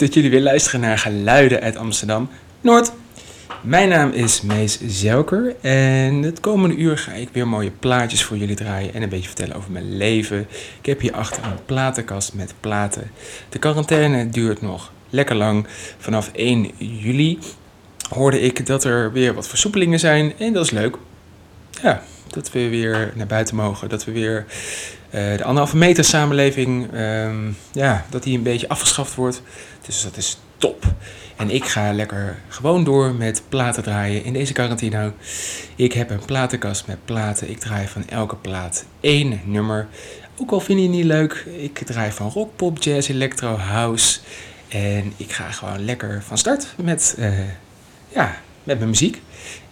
dat jullie weer luisteren naar Geluiden uit Amsterdam Noord. Mijn naam is Mees Zelker en het komende uur ga ik weer mooie plaatjes voor jullie draaien en een beetje vertellen over mijn leven. Ik heb hier achter een platenkast met platen. De quarantaine duurt nog lekker lang. Vanaf 1 juli hoorde ik dat er weer wat versoepelingen zijn en dat is leuk. Ja, dat we weer naar buiten mogen, dat we weer de anderhalve meter samenleving, um, ja, dat die een beetje afgeschaft wordt. Dus dat is top. En ik ga lekker gewoon door met platen draaien in deze quarantine. Ik heb een platenkast met platen. Ik draai van elke plaat één nummer. Ook al vind je het niet leuk, ik draai van rock, pop, jazz, electro, house. En ik ga gewoon lekker van start met, uh, ja, met mijn muziek.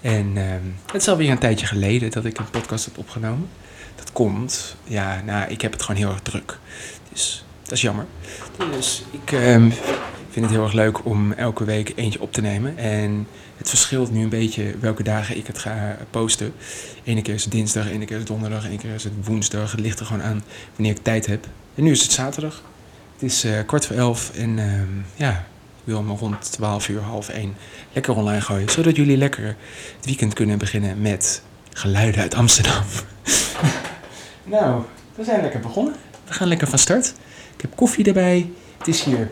En uh, het is alweer een tijdje geleden dat ik een podcast heb opgenomen. Komt, ja, nou, ik heb het gewoon heel erg druk. Dus dat is jammer. Dus ik um, vind het heel erg leuk om elke week eentje op te nemen. En het verschilt nu een beetje welke dagen ik het ga posten. Ene keer is het dinsdag, ene keer is het donderdag, ene keer is het woensdag. Het ligt er gewoon aan wanneer ik tijd heb. En nu is het zaterdag. Het is uh, kwart voor elf en uh, ja, ik wil me rond 12 uur, half 1 lekker online gooien. Zodat jullie lekker het weekend kunnen beginnen met geluiden uit Amsterdam. nou, we zijn lekker begonnen. We gaan lekker van start. Ik heb koffie erbij. Het is hier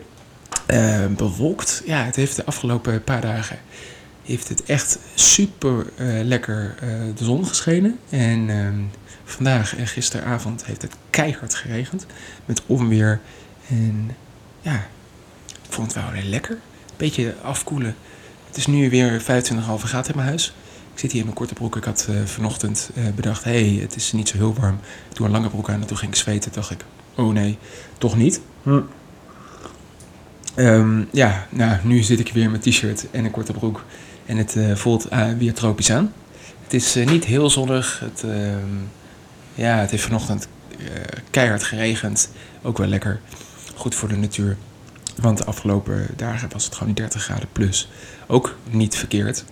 uh, bewolkt. Ja, het heeft de afgelopen paar dagen heeft het echt super uh, lekker uh, de zon geschenen. En ehm, vandaag en gisteravond heeft het keihard geregend. Met onweer. En ja, ik vond het wel weer lekker. Beetje afkoelen. Het is nu weer 25,5 graden in mijn huis. Ik zit hier in mijn korte broek. Ik had uh, vanochtend uh, bedacht, hé, hey, het is niet zo heel warm. Toen een lange broek aan en toen ging ik zweten. dacht ik, oh nee, toch niet. Hm. Um, ja, nou, nu zit ik weer met t-shirt en een korte broek. En het uh, voelt weer tropisch aan. Het is niet heel zonnig. Het, ja, het heeft vanochtend keihard geregend. Ook wel lekker. Goed voor de natuur. Want de afgelopen dagen was het gewoon 30 graden plus. Ook niet verkeerd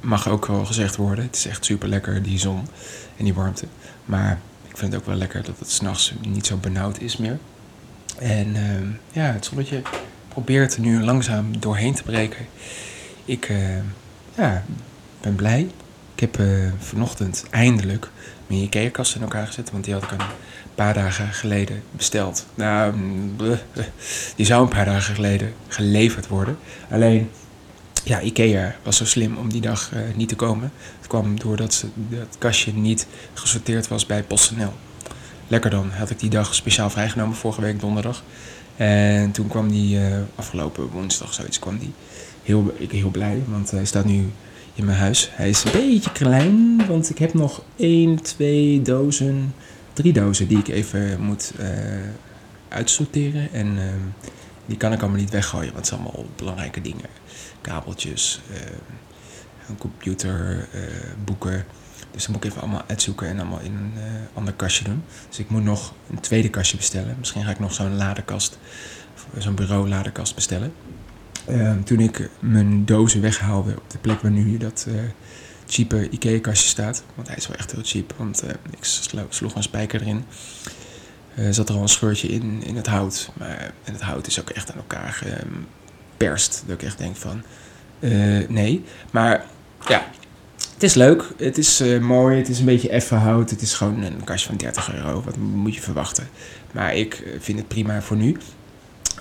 mag ook wel gezegd worden. Het is echt super lekker, die zon en die warmte. Maar ik vind het ook wel lekker dat het s'nachts niet zo benauwd is meer. En uh, ja, het zonnetje probeert er nu langzaam doorheen te breken. Ik uh, ja, ben blij. Ik heb uh, vanochtend eindelijk mijn Ikea-kast in elkaar gezet. Want die had ik een paar dagen geleden besteld. Nou, die zou een paar dagen geleden geleverd worden. Alleen ja, Ikea was zo slim om die dag uh, niet te komen. Het kwam doordat ze, dat kastje niet gesorteerd was bij PostNL. Lekker dan, had ik die dag speciaal vrijgenomen, vorige week donderdag. En toen kwam die uh, afgelopen woensdag, zoiets, kwam die. Heel, ik heel blij, want hij staat nu in mijn huis. Hij is een beetje klein, want ik heb nog één, twee dozen, drie dozen die ik even moet uh, uitsorteren. En die kan ik allemaal niet weggooien, want het zijn allemaal belangrijke dingen kabeltjes, uh, een computer, uh, boeken. Dus dan moet ik even allemaal uitzoeken en allemaal in een uh, ander kastje doen. Dus ik moet nog een tweede kastje bestellen. Misschien ga ik nog zo'n ladekast, zo'n bureau ladekast bestellen. Ehm, toen ik mijn dozen weghaalde op de plek waar nu dat cheape Ikea-kastje staat. Want hij is wel echt heel cheap, want ik sloeg een spijker erin. Er zat er al een scheurtje in, in het hout. Maar, en het hout is ook echt aan elkaar perst. Dat ik echt denk van, uh, nee. Maar ja, het is leuk. Het is uh, mooi. Het is een beetje effen hout. Het is gewoon een kastje van 30 euro. Wat moet je verwachten? Maar ik eh, vind het prima voor nu.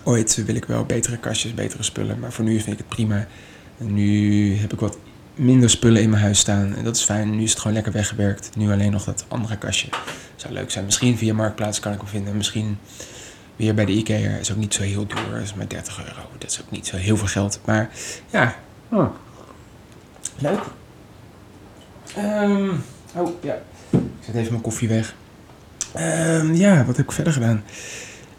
Ooit wil ik wel betere kastjes, betere spullen. Maar voor nu vind ik het prima. Nu heb ik wat minder spullen in mijn huis staan. En dat is fijn. Nu is het gewoon lekker weggewerkt. Nu alleen nog dat andere kastje. Zou leuk zijn. Misschien via Marktplaats kan ik hem vinden. Misschien weer bij de IKEA is ook niet zo heel duur. Dat is maar 30 euro. Dat is ook niet zo heel veel geld. Maar ja, oh. leuk. Um, oh ja, ik zet even mijn koffie weg. Um, ja, wat heb ik verder gedaan?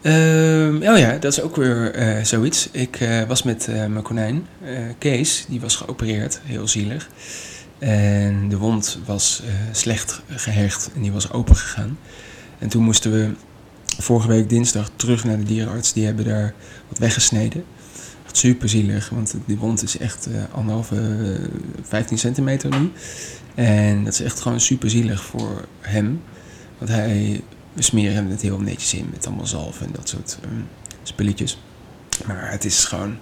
Um, oh ja, dat is ook weer uh, zoiets. Ik uh, was met uh, mijn konijn, Kees, die was geopereerd, heel zielig. En de wond was slecht gehecht en die was open gegaan. En toen moesten we vorige week dinsdag terug naar de dierenarts. Die hebben daar wat weggesneden. Echt super zielig, want die wond is echt uh, anderhalve, uh, 15 centimeter nu. En dat is echt gewoon super zielig voor hem. Want hij, we smeren het heel netjes in met allemaal zalf en dat soort um, spulletjes. Maar het is gewoon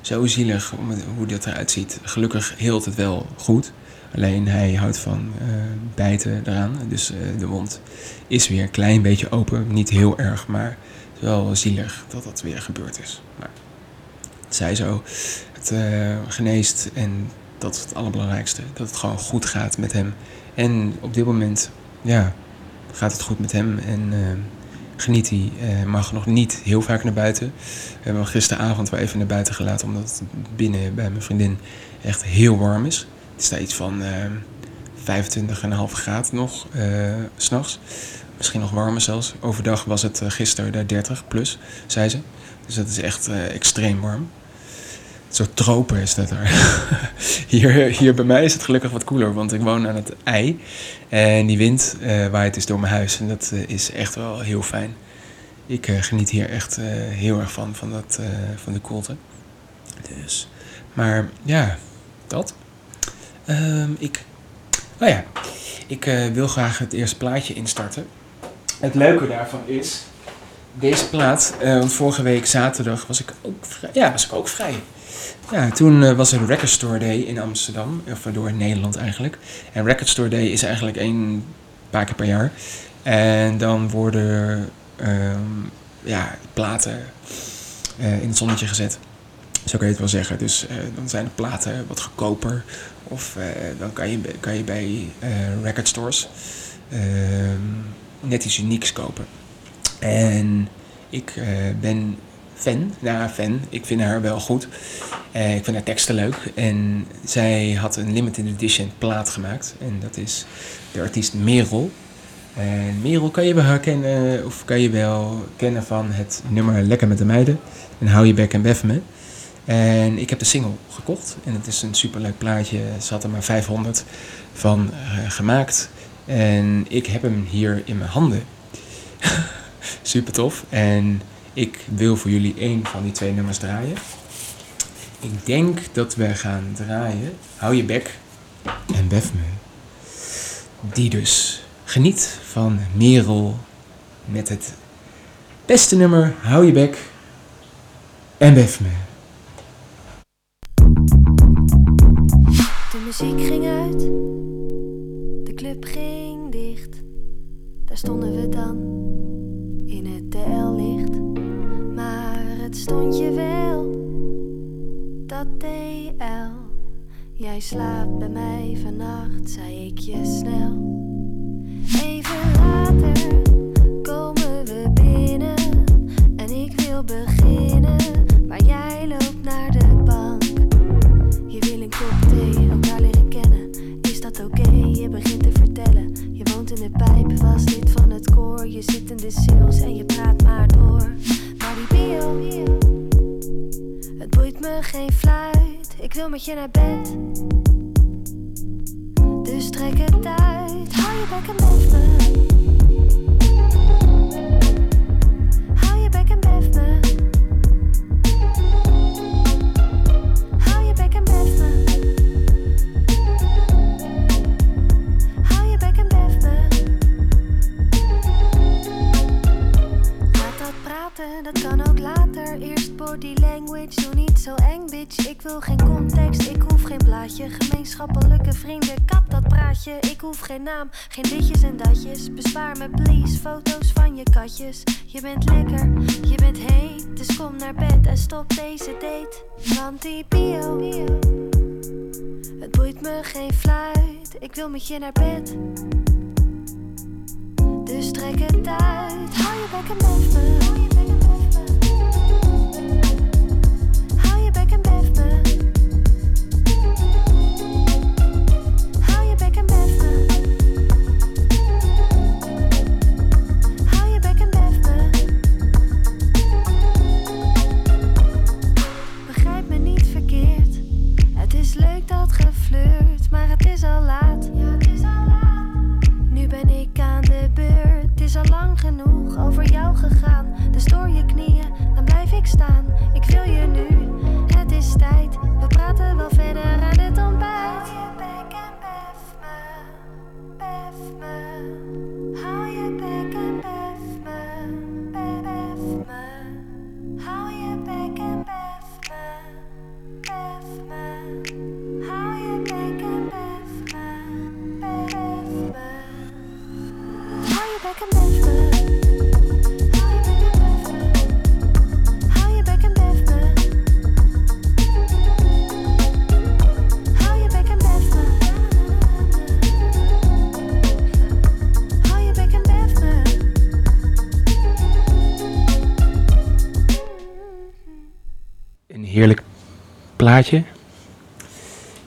zo zielig hoe dat eruit ziet. Gelukkig heelt het wel goed. Alleen hij houdt van eh, bijten eraan. Dus eh, de wond is weer een klein beetje open. Niet heel erg, maar het is wel zielig dat dat weer gebeurd is. Maar het zij zo. Het eh, geneest en dat is het allerbelangrijkste. Dat het gewoon goed gaat met hem. En op dit moment, ja, gaat het goed met hem. En geniet hij. Mag nog niet heel vaak naar buiten. We hebben hem gisteravond wel even naar buiten gelaten. Omdat het binnen bij mijn vriendin echt heel warm is. Is daar iets van eh 25,5 graden nog, eh, s'nachts. Misschien nog warmer zelfs. Overdag was het eh, gisteren daar 30 plus, zei ze. Dus dat is echt eh, extreem warm. Zo tropen is dat daar. hier, hier bij mij is het gelukkig wat koeler, want ik woon aan het ei. En die wind waait dus door mijn huis. En dat is echt wel heel fijn. Ik geniet hier echt heel erg van, van, dat, van de koelte. Dus, maar ja, dat. Ehm, ik, oh ja, ik eh, wil graag het eerste plaatje instarten. Het leuke daarvan is, deze plaat, eh, want vorige week zaterdag was ik ook vrij. Ja, was ik ook vrij. Ja, toen eh, was er Record Store Day in Amsterdam, of door Nederland eigenlijk. En Record Store Day is eigenlijk één paar keer per jaar. En dan worden ehm, ja, platen eh, in het zonnetje gezet. Zo kan je het wel zeggen. Dus dan zijn de platen wat goedkoper. Of eh, dan kan je, kan je bij eh, record stores ehm, net iets unieks kopen. En ik eh, ben fan, nou fan, ik vind haar wel goed. Ik vind haar teksten leuk. En zij had een limited edition plaat gemaakt. En dat is de artiest Merel. En Merel kan je wel herkennen, of kan je wel kennen van het nummer Lekker met de meiden. En Hou je bek en bef me. En ik heb de single gekocht. En het is een superleuk plaatje. Ze had er maar 500 van eh, gemaakt. En ik heb hem hier in mijn handen. Super tof. En ik wil voor jullie één van die twee nummers draaien. Ik denk dat we gaan draaien. Hou je bek en bef me. Die dus. Geniet van Merel met het beste nummer. Hou je bek en bef me. Muziek ging uit, de club ging dicht. Daar stonden we dan in het TL-licht. Maar het stond je wel, dat TL. Jij slaapt bij mij vannacht, zei ik je snel. En je praat maar door. Maar die bio, het boeit me geen fluit. Ik wil met je naar bed. Dus trek het uit. Hou je bek en me. Dat kan ook later. Eerst body language, doe niet zo eng, bitch. Ik wil geen context, ik hoef geen plaatje. Gemeenschappelijke vrienden, kap dat praatje. Ik hoef geen naam, geen ditjes en datjes. Bespaar me, please, foto's van je katjes. Je bent lekker, je bent heet. Dus kom naar bed en stop deze date. Want die bio, het boeit me geen fluit. Ik wil met je naar bed. Dus trek het uit. Hou je bek en me. Maar het is al laat.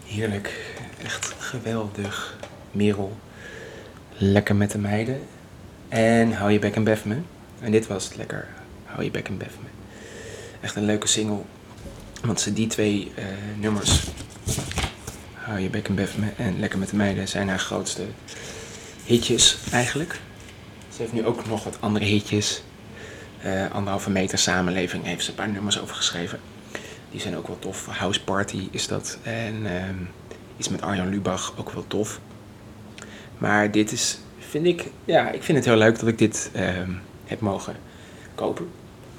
Heerlijk. Echt geweldig. Merel. Lekker met de meiden. En hou je bek en bef me. En dit was het lekker. Hou je bek en bef me. Echt een leuke single. Want ze die twee eh, nummers. Hou je bek en bef me en lekker met de meiden zijn haar grootste hitjes eigenlijk. Ze heeft nu ook nog wat andere hitjes. Eh, anderhalve meter samenleving heeft ze een paar nummers over geschreven. Die zijn ook wel tof. House Party is dat. En ehm, iets met Arjan Lubach, ook wel tof. Maar dit is, vind ik, ja, ik vind het heel leuk dat ik dit ehm, heb mogen kopen.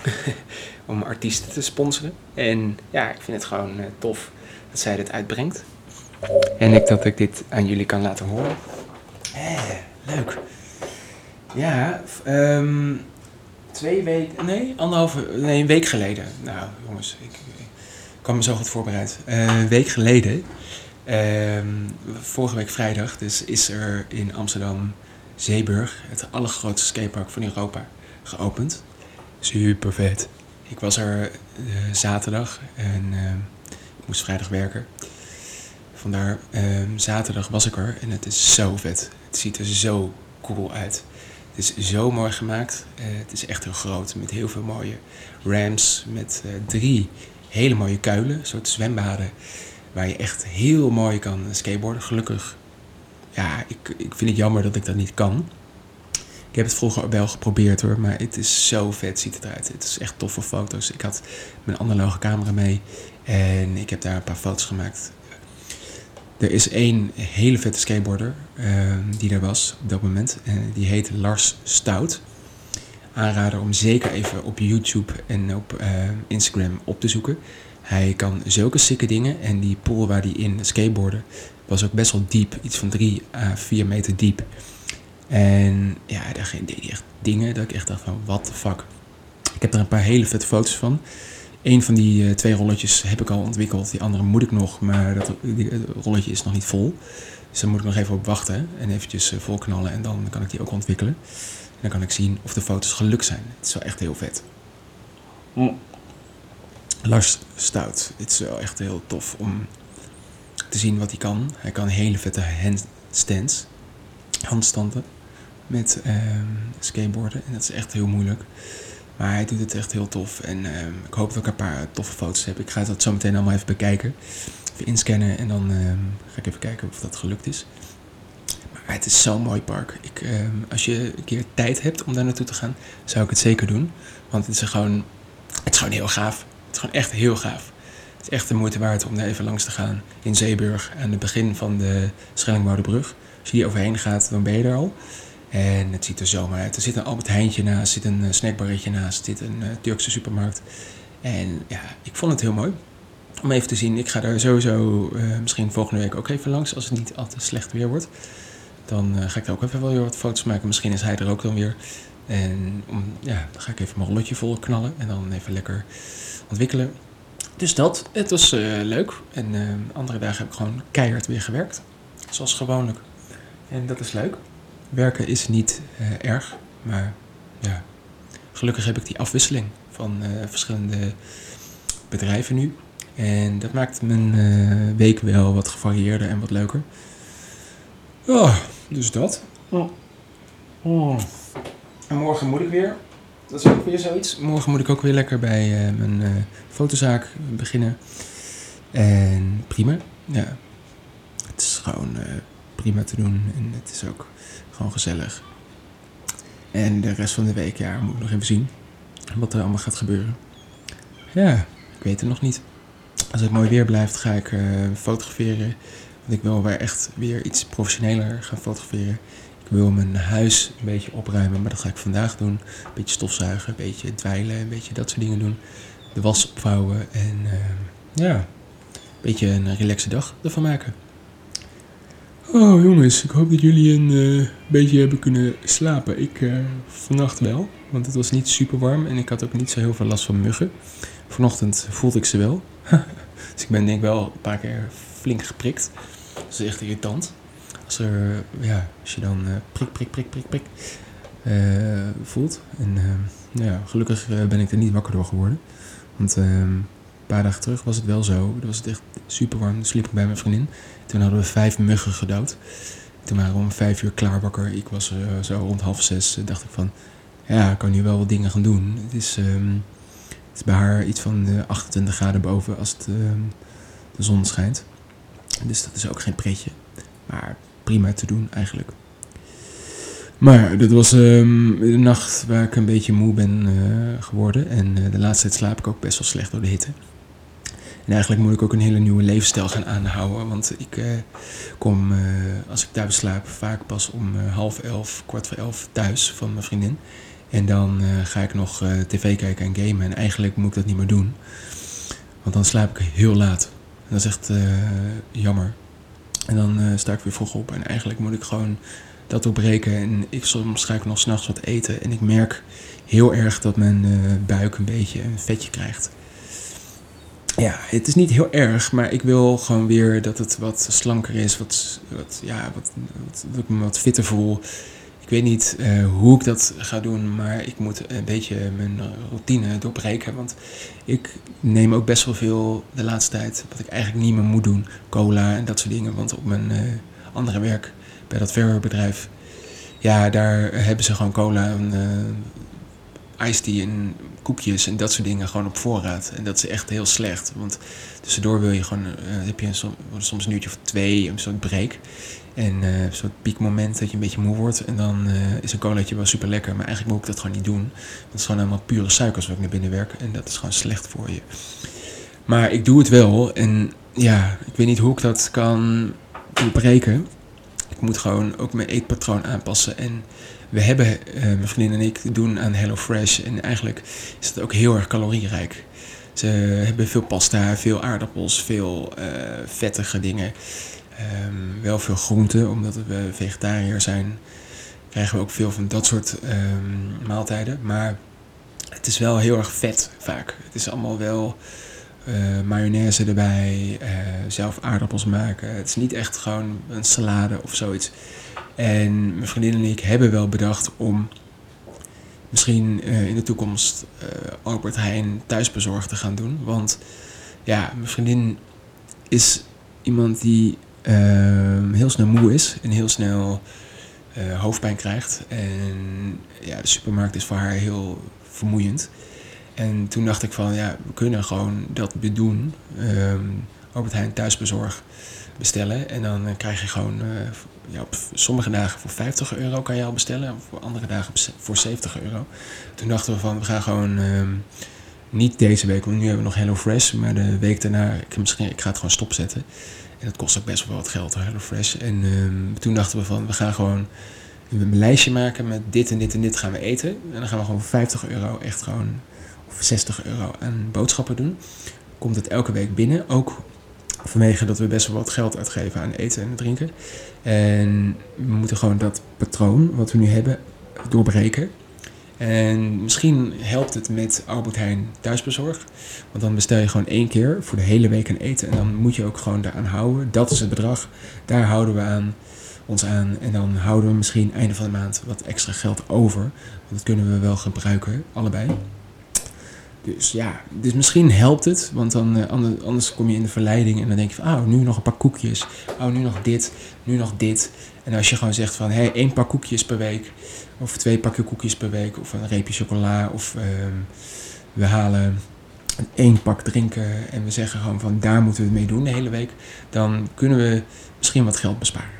Om artiesten te sponsoren. En ja, ik vind het gewoon eh, tof dat zij dit uitbrengt. En ik dat ik dit aan jullie kan laten horen. Eh, leuk. Ja, ehm, twee weken, nee, anderhalve, nee, een week geleden. Nou, jongens, ik kwam me zo goed voorbereid. Eh, een week geleden, ehm, vorige week vrijdag, dus is er in Amsterdam Zeeburg, het allergrootste skatepark van Europa, geopend. Super vet. Ik was er eh, zaterdag en ehm, ik moest vrijdag werken. Vandaar, ehm, zaterdag was ik er en het is zo vet. Het ziet er zo cool uit. Het is zo mooi gemaakt. Eh, het is echt heel groot met heel veel mooie ramps. Met eh, drie hele mooie kuilen, soort zwembaden. Waar je echt heel mooi kan skateboarden. Gelukkig, ja, ik, ik vind het jammer dat ik dat niet kan. Ik heb het vroeger wel geprobeerd hoor, maar het is zo vet ziet het eruit. Het is echt toffe foto's. Ik had mijn analoge camera mee en ik heb daar een paar foto's gemaakt. Er is één hele vette skateboarder ehm, die er was op dat moment. En die heet Lars Stout. Aanrader om zeker even op YouTube en op ehm, Instagram op te zoeken. Hij kan zulke sikke dingen. En die pool waar hij in skateboarden was ook best wel diep. Iets van 3 à 4 meter diep. En ja, daar deed hij echt dingen dat ik echt dacht van, what the fuck. Ik heb er een paar hele vette foto's van. Eén van die eh, twee rolletjes heb ik al ontwikkeld. Die andere moet ik nog, maar dat die, eh, rolletje is nog niet vol. Dus daar moet ik nog even op wachten en eventjes eh, volknallen. En dan kan ik die ook ontwikkelen. Dan kan ik zien of de foto's gelukt zijn. Het is wel echt heel vet. Lars Stout. Het is wel echt heel tof om te zien wat hij kan. Hij kan hele vette handstands, handstanden met ehm, skateboarden. En dat is echt heel moeilijk. Maar hij doet het echt heel tof. En ehm, ik hoop dat ik een paar toffe foto's heb. Ik ga dat zo meteen allemaal even bekijken. Even inscannen en dan ehm, ga ik even kijken of dat gelukt is. Het is zo'n mooi park. Ik, ehm, als je een keer tijd hebt om daar naartoe te gaan, zou ik het zeker doen. Want het is gewoon, het is gewoon heel gaaf. Het is gewoon echt heel gaaf. Het is echt de moeite waard om daar even langs te gaan. In Zeeburg, aan het begin van de Schellingwoudebrug. Als je die overheen gaat, dan ben je er al. En het ziet er zomaar uit. Er zit een Albert Heijntje naast, er zit een eh, snackbarretje naast, er zit een eh, Turkse supermarkt. En ja, ik vond het heel mooi om even te zien. Ik ga daar sowieso eh, misschien volgende week ook even langs, als het niet al te slecht weer wordt. Dan eh, ga ik daar ook even wel weer wat foto's maken. Misschien is hij er ook dan weer. En om, ja, dan ga ik even mijn rolletje vol knallen en dan even lekker ontwikkelen. Dus dat, het was eh, leuk. En eh, andere dagen heb ik gewoon keihard weer gewerkt. Zoals gewoonlijk. En dat is leuk. Werken is niet erg, maar ja, gelukkig heb ik die afwisseling van verschillende bedrijven nu. En dat maakt mijn week wel wat gevarieerder en wat leuker. Ja, dus dat. En morgen moet ik weer. Dat is ook weer zoiets. Morgen moet ik ook weer lekker bij eh, mijn eh, fotozaak beginnen. En prima. Ja. Het is gewoon eh, prima te doen. En het is ook gewoon gezellig. En de rest van de week, ja, moet ik nog even zien. Wat er allemaal gaat gebeuren. Ja, ik weet het nog niet. Als het mooi weer blijft, ga ik eh, fotograferen. Want ik wil weer echt weer iets professioneler gaan fotograferen. Ik wil mijn huis een beetje opruimen, maar dat ga ik vandaag doen. Een beetje stofzuigen, een beetje dweilen, een beetje dat soort dingen doen. De was opvouwen en eh, ja, een beetje een relaxe dag ervan maken. Oh jongens, ik hoop dat jullie een eh, beetje hebben kunnen slapen. Ik uh, vannacht wel, want het was niet super warm en ik had ook niet zo heel veel last van muggen. Vanochtend voelde ik ze wel. dus ik ben denk ik wel een paar keer flink geprikt. Dat is echt irritant. Als, er, ja, als je dan uh, prik, prik, prik, prik, prik voelt. En ja, gelukkig ben ik er niet wakker door geworden. Want ehm, een paar dagen terug was het wel zo. Dan was het echt super warm. Dan sliep ik bij mijn vriendin. Toen hadden we vijf muggen gedood. Toen waren we om vijf uur klaar wakker. Ik was uh, zo rond half zes. Uh, dacht ik van, ja, ik kan nu wel wat dingen gaan doen. Het is, um, het is bij haar iets van uh, 28 graden boven als het, de zon schijnt. Dus dat is ook geen pretje. Maar prima te doen eigenlijk. Maar dat was um, de nacht waar ik een beetje moe ben uh, geworden. En uh, de laatste tijd slaap ik ook best wel slecht door de hitte. En eigenlijk moet ik ook een hele nieuwe levensstijl gaan aanhouden. Want ik uh, kom, als ik thuis slaap, vaak pas om half elf, kwart voor elf thuis van mijn vriendin. En dan ga ik nog tv kijken en gamen. En eigenlijk moet ik dat niet meer doen. Want dan slaap ik heel laat. Dat is echt jammer. En dan sta ik weer vroeg op. En eigenlijk moet ik gewoon dat doorbreken. En ik soms ga ik nog s'nachts wat eten. En ik merk heel erg dat mijn uh, buik een beetje een vetje krijgt. Ja, het is niet heel erg, maar ik wil gewoon weer dat het wat slanker is. Wat, wat, ja, wat, wat, dat ik me wat fitter voel. Ik weet niet uh, hoe ik dat ga doen, maar ik moet een beetje mijn routine doorbreken. Want ik neem ook best wel veel de laatste tijd, wat ik eigenlijk niet meer moet doen. Cola en dat soort dingen. Want op mijn uh, andere werk bij dat verhuurbedrijf. Ja, daar hebben ze gewoon cola en uh, iced tea en koekjes en dat soort dingen gewoon op voorraad. En dat is echt heel slecht. Want tussendoor wil je gewoon, heb je soms, soms een uurtje of twee, een soort break. En uh, soort piekmoment dat je een beetje moe wordt. En dan uh, is een colaatje wel super lekker. Maar eigenlijk moet ik dat gewoon niet doen. Het is gewoon helemaal pure suikers wat ik naar binnen werk. En dat is gewoon slecht voor je. Maar ik doe het wel. En ja, ik weet niet hoe ik dat kan doorbreken moet gewoon ook mijn eetpatroon aanpassen. En we hebben, uh, mijn vriendin en ik, doen aan HelloFresh. En eigenlijk is het ook heel erg calorierijk. Ze hebben veel pasta, veel aardappels, veel vettige dingen. Um, wel veel groenten, omdat we vegetariër zijn. Krijgen we ook veel van dat soort um, maaltijden. Maar het is wel heel erg vet vaak. Het is allemaal wel uh, mayonaise erbij, uh, zelf aardappels maken. Het is niet echt gewoon een salade of zoiets. En mijn vriendin en ik hebben wel bedacht om misschien uh, in de toekomst Albert Heijn thuisbezorgd te gaan doen. Want ja, mijn vriendin is iemand die ehm, heel snel moe is en heel snel hoofdpijn krijgt. En ja, de supermarkt is voor haar heel vermoeiend. En toen dacht ik van ja, we kunnen gewoon dat bedoen. Um, Albert Heijn thuisbezorg bestellen. En dan uh, krijg je gewoon uh, ja, op sommige dagen voor 50 euro kan je al bestellen. Voor andere dagen voor 70 euro. Toen dachten we van we gaan gewoon um, niet deze week, want nu hebben we nog HelloFresh. Maar de week daarna, ik, misschien, ik ga het gewoon stopzetten. En dat kost ook best wel wat geld, HelloFresh. En um, toen dachten we van we gaan gewoon een lijstje maken met dit en dit en dit gaan we eten. En dan gaan we gewoon voor 50 euro echt gewoon of 60 euro aan boodschappen doen. Komt het elke week binnen. Ook vanwege dat we best wel wat geld uitgeven aan eten en drinken. En we moeten gewoon dat patroon wat we nu hebben doorbreken. En misschien helpt het met Albert Heijn thuisbezorg. Want dan bestel je gewoon één keer voor de hele week een eten. En dan moet je ook gewoon daaraan houden. Dat is het bedrag. Daar houden we aan, ons aan. En dan houden we misschien einde van de maand wat extra geld over. Want dat kunnen we wel gebruiken, allebei. Dus ja, dus misschien helpt het, want dan, uh, anders kom je in de verleiding en dan denk je van, oh, nu nog een paar koekjes, oh, nu nog dit, nu nog dit. En als je gewoon zegt van, hé, hey, één pak koekjes per week, of twee pakken koekjes per week, of een reepje chocola, of uh, we halen één pak drinken en we zeggen gewoon van, daar moeten we het mee doen de hele week, dan kunnen we misschien wat geld besparen.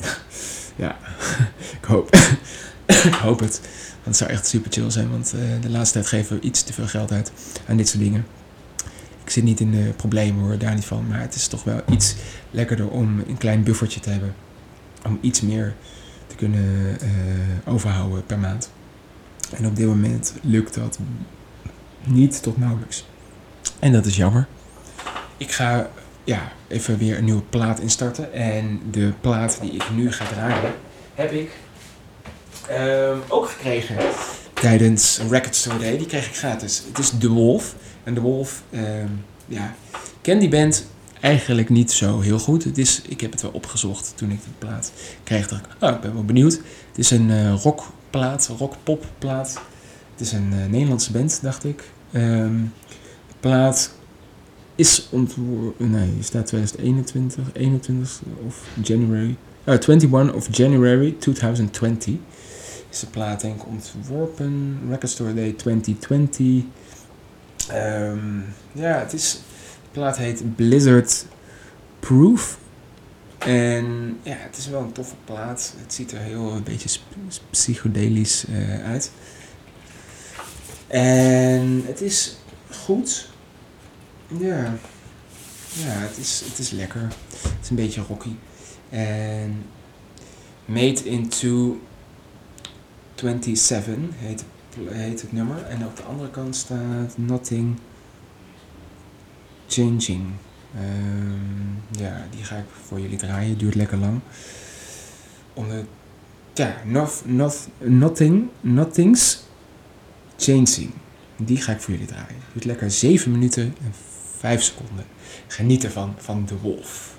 ja, ik hoop, ik hoop het. Want het zou echt super chill zijn, want uh, de laatste tijd geven we iets te veel geld uit aan dit soort dingen. Ik zit niet in de problemen hoor, daar niet van. Maar het is toch wel iets lekkerder om een klein buffertje te hebben. Om iets meer kunnen uh, overhouden per maand. En op dit moment lukt dat niet tot nauwelijks. En dat is jammer. Ik ga, ja, even weer een nieuwe plaat instarten. En de plaat die ik nu ga draaien, heb ik ehm, ook gekregen tijdens Record Store Day. Die kreeg ik gratis. Het is The Wolf. En The Wolf, ehm, ja, ken die band eigenlijk niet zo heel goed. Het is, ik heb het wel opgezocht toen ik de plaat kreeg. Dacht ik, oh, ik ben wel benieuwd. Het is een uh, rockplaat, rockpopplaat. Het is een uh, Nederlandse band, dacht ik. Ehm, de plaat is ontworpen, nee, er staat 2021, 21 of January, uh, 21 of January 2020 is de plaat denk ik ontworpen. Record Store Day 2020. Um, ja, het is, plaat heet Blizzard Proof. En ja, het is wel een toffe plaat. Het ziet er heel een beetje psychedelisch uh, uit. En het is goed. Ja, ja het, is, het is lekker. Het is een beetje rocky. En Made into 27 heet, heet het nummer. En op de andere kant staat Nothing Changing. Um, ja, die ga ik voor jullie draaien. Duurt lekker lang. Onder, ja, not, not, Nothing, Nothing's Changing. Die ga ik voor jullie draaien. Duurt lekker 7 minuten en 5 seconden. Geniet ervan van The Wolf.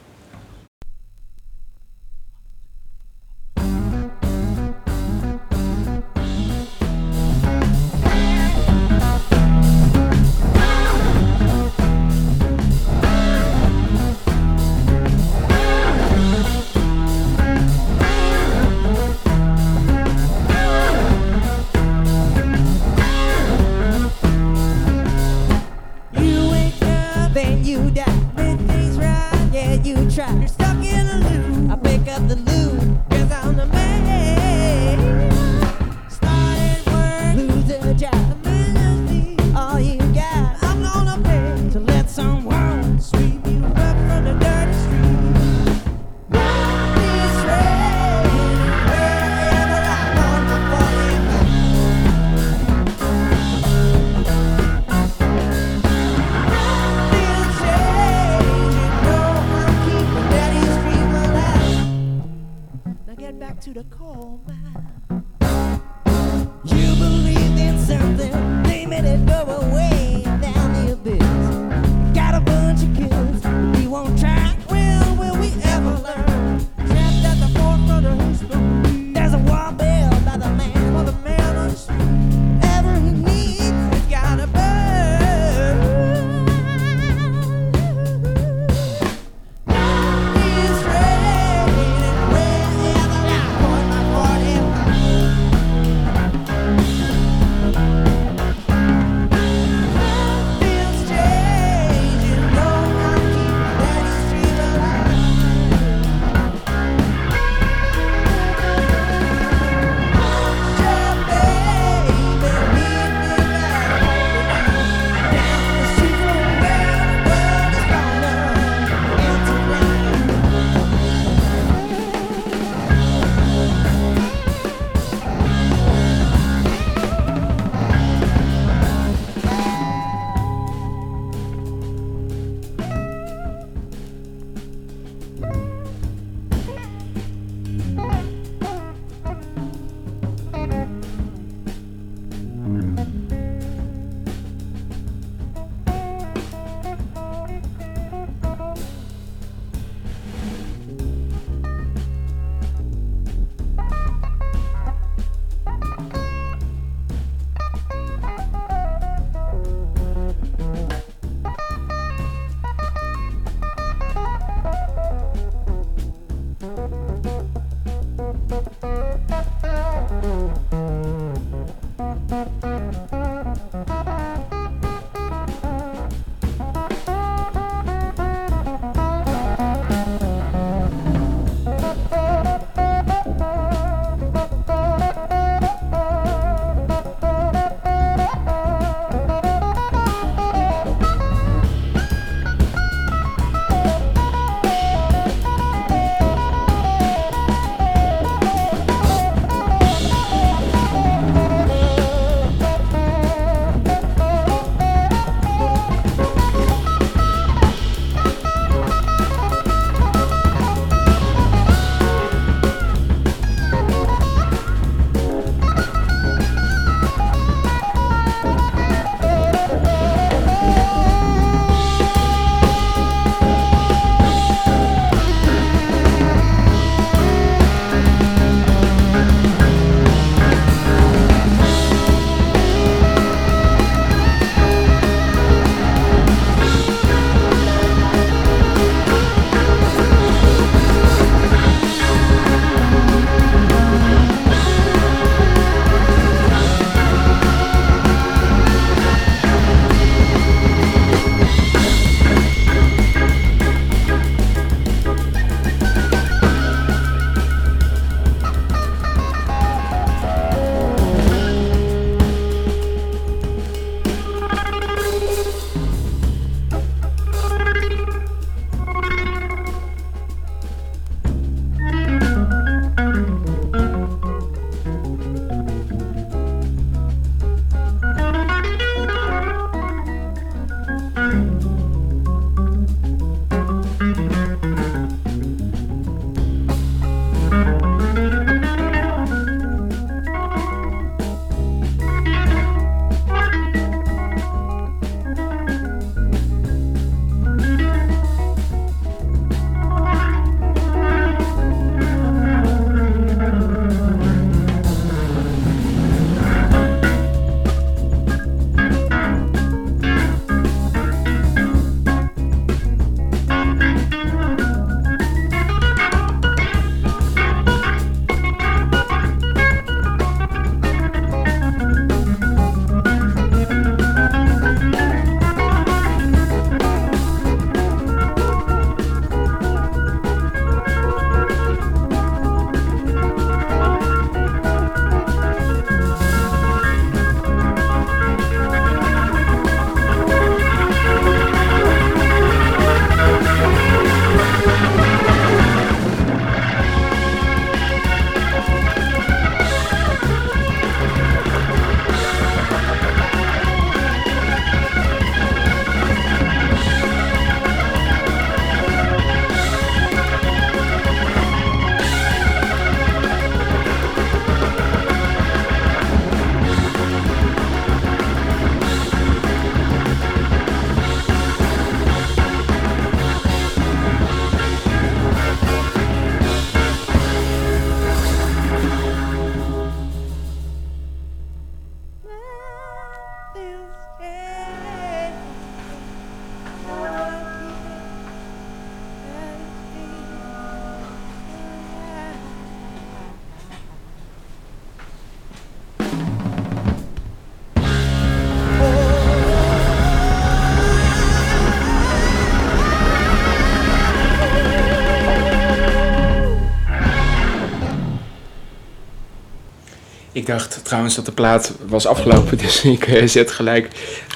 Trouwens dat de plaat was afgelopen, dus ik eh, zet gelijk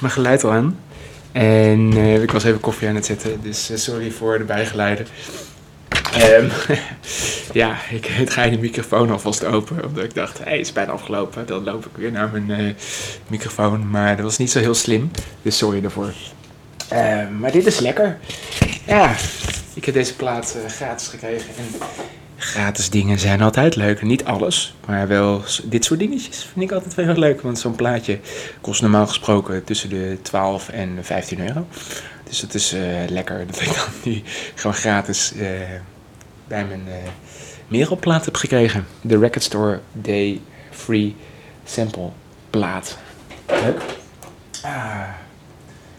mijn geluid al aan. En eh, ik was even koffie aan het zetten, dus eh, sorry voor de bijgeluiden. Ehm, ja, ik draai de microfoon alvast open, omdat ik dacht, hé, is bijna afgelopen. Dan loop ik weer naar mijn microfoon, maar dat was niet zo heel slim, dus sorry daarvoor. Ehm, maar dit is lekker. Ja, ik heb deze plaat gratis gekregen en gratis dingen zijn altijd leuk. Niet alles, maar wel dit soort dingetjes vind ik altijd wel heel leuk. Want zo'n plaatje kost normaal gesproken tussen de 12 en 15 euro. Dus het is eh, lekker dat ik dan nu gewoon gratis eh, bij mijn eh Merelplaat heb gekregen. De Record Store Day Free Sample plaat. Leuk. Ah,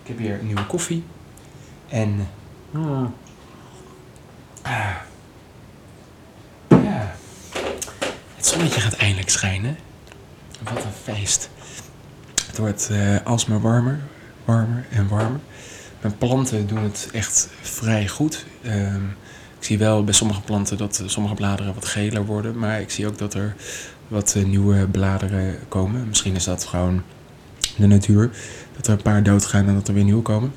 ik heb hier nieuwe koffie. En... mm, ah, ja. Het zonnetje gaat eindelijk schijnen. Wat een feest. Het wordt eh, alsmaar warmer, warmer en warmer. Mijn planten doen het echt vrij goed. Ehm, ik zie wel bij sommige planten dat sommige bladeren wat geler worden. Maar ik zie ook dat er wat eh, nieuwe bladeren komen. Misschien is dat gewoon de natuur. Dat er een paar doodgaan en dat er weer nieuwe komen.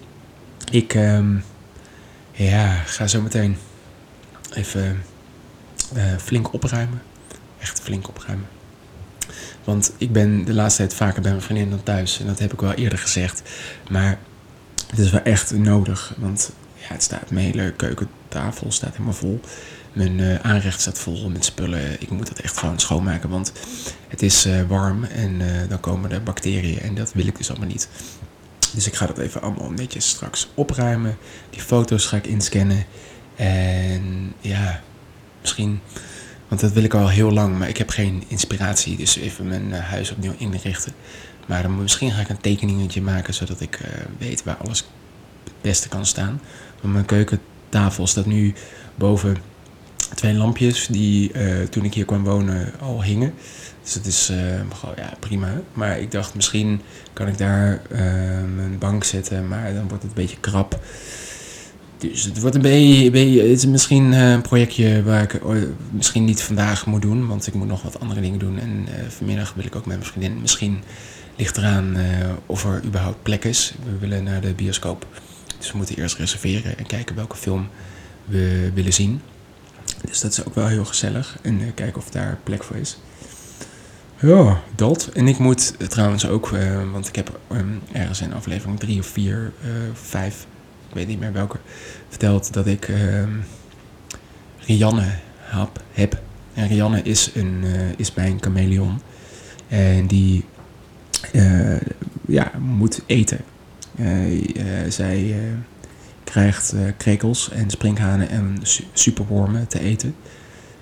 Ik ehm, ja, ga zo meteen even eh, flink opruimen. Echt flink opruimen. Want ik ben de laatste tijd vaker bij mijn vriendin dan thuis. En dat heb ik wel eerder gezegd. Maar het is wel echt nodig. Want ja, het staat, mijn hele keukentafel staat helemaal vol. Mijn eh, aanrecht staat vol met spullen. Ik moet dat echt gewoon schoonmaken. Want het is eh, warm en eh, dan komen er bacteriën. En dat wil ik dus allemaal niet. Dus ik ga dat even allemaal netjes straks opruimen. Die foto's ga ik inscannen. En ja, misschien... Want dat wil ik al heel lang, maar ik heb geen inspiratie. Dus even mijn eh, huis opnieuw inrichten. Maar dan misschien ga ik een tekeningetje maken, zodat ik eh, weet waar alles het beste kan staan. Want mijn keukentafel staat nu boven twee lampjes die eh, toen ik hier kwam wonen al hingen. Dus dat is gewoon ja, prima. Maar ik dacht misschien kan ik daar mijn bank zetten, maar dan wordt het een beetje krap. Dus het wordt een beetje, het is misschien eh, een projectje waar ik eh, misschien niet vandaag moet doen, want ik moet nog wat andere dingen doen. En eh, vanmiddag wil ik ook met mijn vriendin, misschien ligt eraan eh, of er überhaupt plek is. We willen naar de bioscoop, dus we moeten eerst reserveren en kijken welke film we willen zien. Dus dat is ook wel heel gezellig en kijken of daar plek voor is. Ja, dat. En ik moet trouwens ook, want ik heb ehm, ergens in aflevering drie of vier, eh, vijf, ik weet niet meer welke, verteld dat ik ehm, Rianne heb, heb. En Rianne is, een, eh, is mijn chameleon. En die eh, ja, moet eten. Eh, zij krijgt krekels en sprinkhanen en su- superwormen te eten.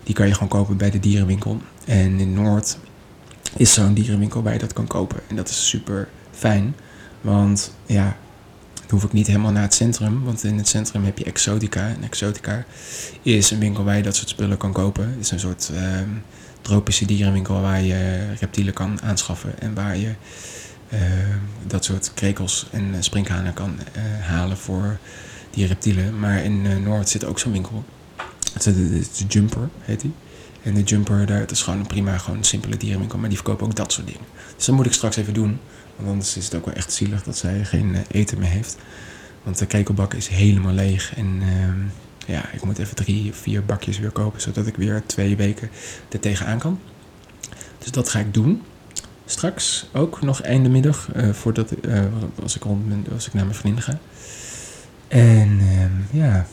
Die kan je gewoon kopen bij de dierenwinkel. En in Noord is zo'n dierenwinkel waar je dat kan kopen. En dat is super fijn. Want ja, dan hoef ik niet helemaal naar het centrum. Want in het centrum heb je Exotica. En Exotica is een winkel waar je dat soort spullen kan kopen. Het is een soort ehm, tropische dierenwinkel waar je reptielen kan aanschaffen. En waar je ehm, dat soort krekels en eh, sprinkhanen kan eh, halen voor die reptielen. Maar in eh, Noord zit ook zo'n winkel. Het is de, Jumper, heet die. En de Jumper, daar, het is gewoon een prima, gewoon een simpele dierenwinkel. Maar die verkopen ook dat soort dingen. Dus dat moet ik straks even doen. Want anders is het ook wel echt zielig dat zij geen eh, eten meer heeft. Want de krekelbak is helemaal leeg. En ehm, ja, ik moet even drie, vier bakjes weer kopen. Zodat ik weer twee weken er tegenaan kan. Dus dat ga ik doen. Straks ook nog einde middag. eh, voordat eh, als, ik rond ben, als ik naar mijn vrienden ga. En ehm, ja,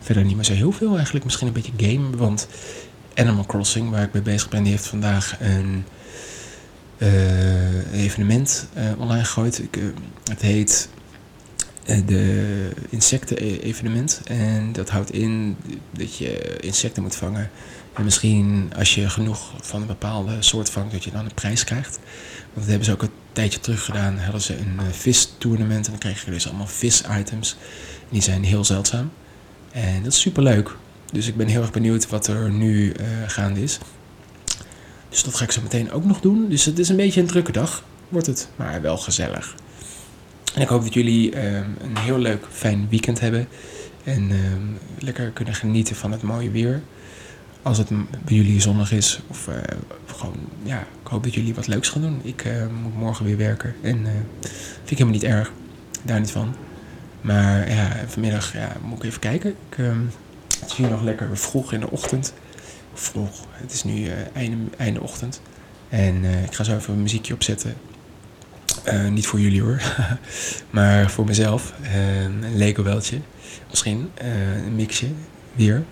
verder niet meer zo heel veel eigenlijk. Misschien een beetje game. Want Animal Crossing, waar ik mee bezig ben, die heeft vandaag een evenement eh, online gegooid. Ik, eh, het heet eh, de insecten-evenement. En dat houdt in dat je insecten moet vangen. En misschien als je genoeg van een bepaalde soort vangt, dat je dan een prijs krijgt. Want dat hebben ze ook een tijdje terug gedaan. Hadden ze een uh, en dan kreeg je dus allemaal vis-items. Die zijn heel zeldzaam. En dat is super leuk. Dus ik ben heel erg benieuwd wat er nu uh, gaande is. Dus dat ga ik zo meteen ook nog doen. Dus het is een beetje een drukke dag, wordt het. Maar wel gezellig. En ik hoop dat jullie uh, een heel leuk, fijn weekend hebben. En uh, lekker kunnen genieten van het mooie weer. als het bij jullie zonnig is. Of uh, gewoon, ja, ik hoop dat jullie wat leuks gaan doen. Ik uh, moet morgen weer werken. En uh, vind ik helemaal niet erg. Daar niet van. Maar ja, vanmiddag ja, moet ik even kijken. Ik, het is hier nog lekker vroeg in de ochtend. Vroeg. Het is nu einde, einde ochtend. En ik ga zo even een muziekje opzetten. niet voor jullie hoor. maar voor mezelf. een Lego-weltje. Misschien een mixje weer.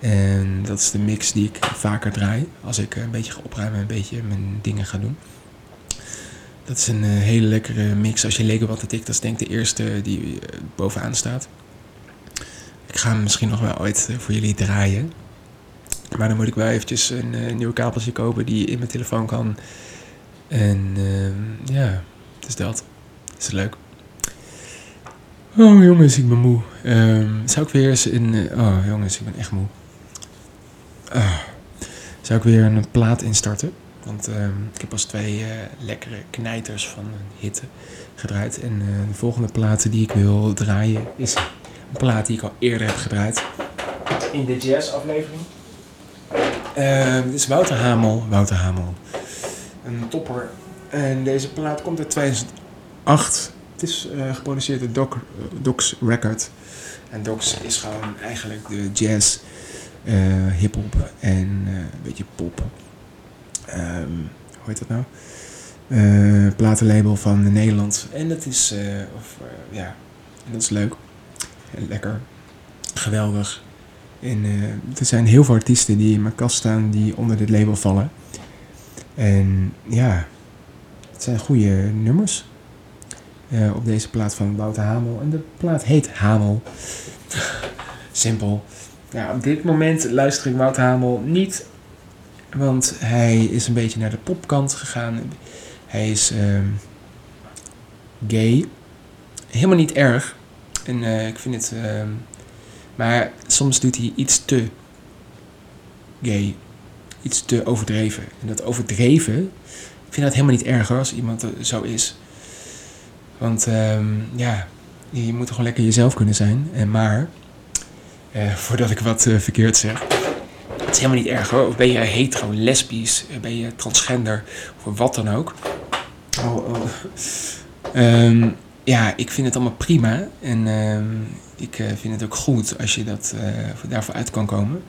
En dat is de mix die ik vaker draai als ik een beetje ga opruimen en een beetje mijn dingen ga doen. Dat is een hele lekkere mix. Als je Lego wat ik, dat is denk ik de eerste die bovenaan staat. Ik ga hem misschien nog wel ooit voor jullie draaien. Maar dan moet ik wel eventjes een uh, nieuwe kabeltje kopen die in mijn telefoon kan. En uh, ja, dus dat. Dat is leuk. Oh jongens, ik ben moe. Um, zou ik weer eens in... Uh, oh jongens, ik ben echt moe. Uh, zou ik weer een plaat instarten? Want uh, ik heb pas twee uh, lekkere knijters van hitte gedraaid. En de volgende plaat die ik wil draaien is een plaat die ik al eerder heb gedraaid. In de jazz-aflevering. Uh, dit is Wouter Hamel. Wouter Hamel. Een topper. En deze plaat komt uit 2008. Het is geproduceerd door Doc, Doc's Record. En Doc's is gewoon eigenlijk de jazz uh, hip-hop en een beetje pop. Um, hoe heet dat nou? Platenlabel van Nederland. En dat is, of, ja, dat is leuk. Lekker. Geweldig. En er zijn heel veel artiesten die in mijn kast staan die onder dit label vallen. En ja, het zijn goede nummers. op deze plaat van Wouter Hamel. En de plaat heet Hamel. Simpel. Ja, op dit moment luister ik Wout Hamel niet, want hij is een beetje naar de popkant gegaan. Hij is uh, gay. Helemaal niet erg. En uh, ik vind het. Maar soms doet hij iets te gay. Iets te overdreven. En dat overdreven, ik vind dat helemaal niet erg als iemand zo is. Want um, ja, je moet gewoon lekker jezelf kunnen zijn. En maar uh, voordat ik wat uh, verkeerd zeg. Het is helemaal niet erg hoor. Of ben je hetero, lesbisch, eh, ben je transgender of wat dan ook. Oh, oh. Um, ja, ik vind het allemaal prima. En um, ik uh, vind het ook goed als je dat, uh, daarvoor uit kan komen.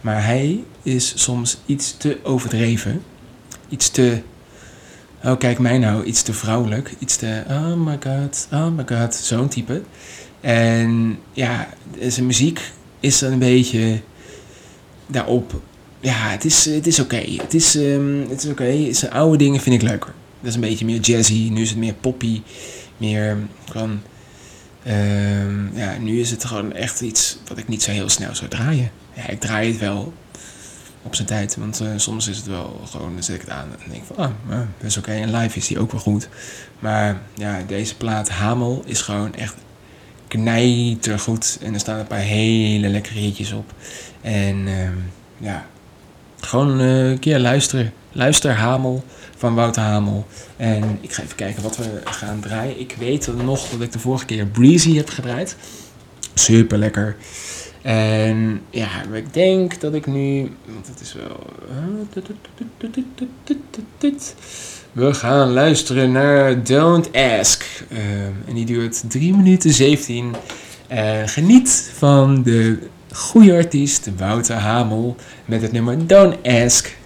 Maar hij is soms iets te overdreven. Iets te. Oh, kijk mij nou. Iets te vrouwelijk. Iets te. Oh my god. Oh my god. Zo'n type. En ja, zijn muziek is een beetje daarop. Ja, het is, het is oké. Het is, um, het is oké. Zijn oude dingen vind ik leuker. Dat is een beetje meer jazzy. Nu is het meer poppy. Meer gewoon. Um, ja, nu is het gewoon echt iets wat ik niet zo heel snel zou draaien. Ja, ik draai het wel op zijn tijd. Want uh, soms is het wel gewoon, dan zet ik het aan en denk van, ah, dat is oké. Okay. En live is die ook wel goed. Maar ja, deze plaat Hamel is gewoon echt knijtergoed. En er staan een paar hele lekkere hitjes op. En uh, ja, gewoon uh, een keer luisteren. Luister Hamel van Wouter Hamel. En ik ga even kijken wat we gaan draaien. Ik weet nog dat ik de vorige keer Breezy heb gedraaid. Super lekker. En ja, ik denk dat ik nu. Want het is wel. We gaan luisteren naar Don't Ask. Uh, en die duurt 3 minuten 17. Uh, geniet van de goede artiest Wouter Hamel met het nummer Don't Ask.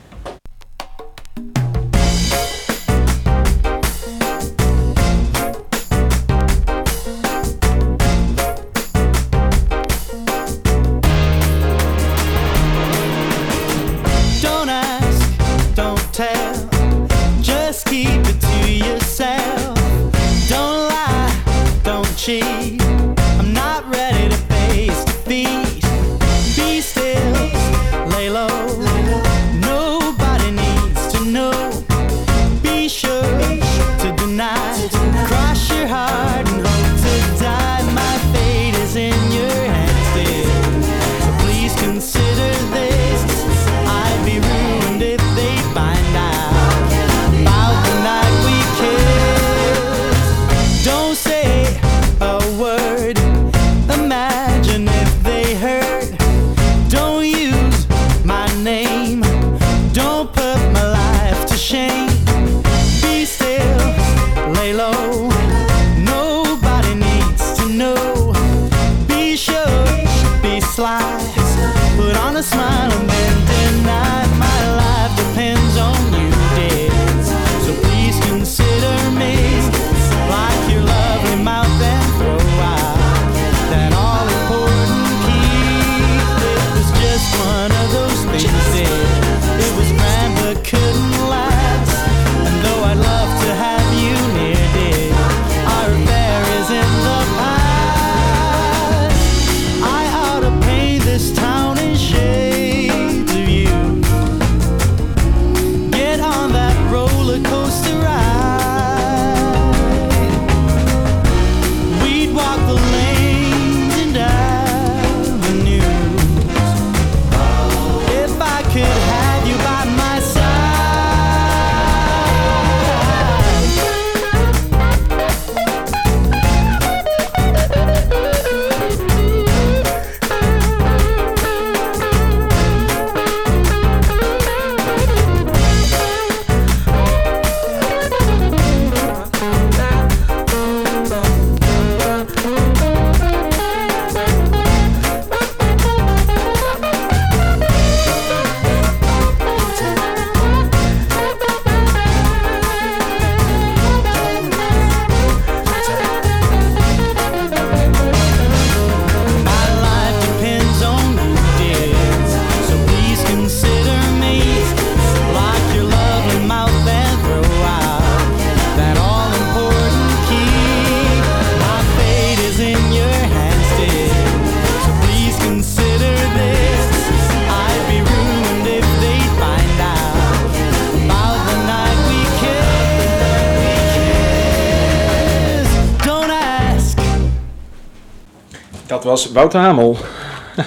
Was Wouter Hamel.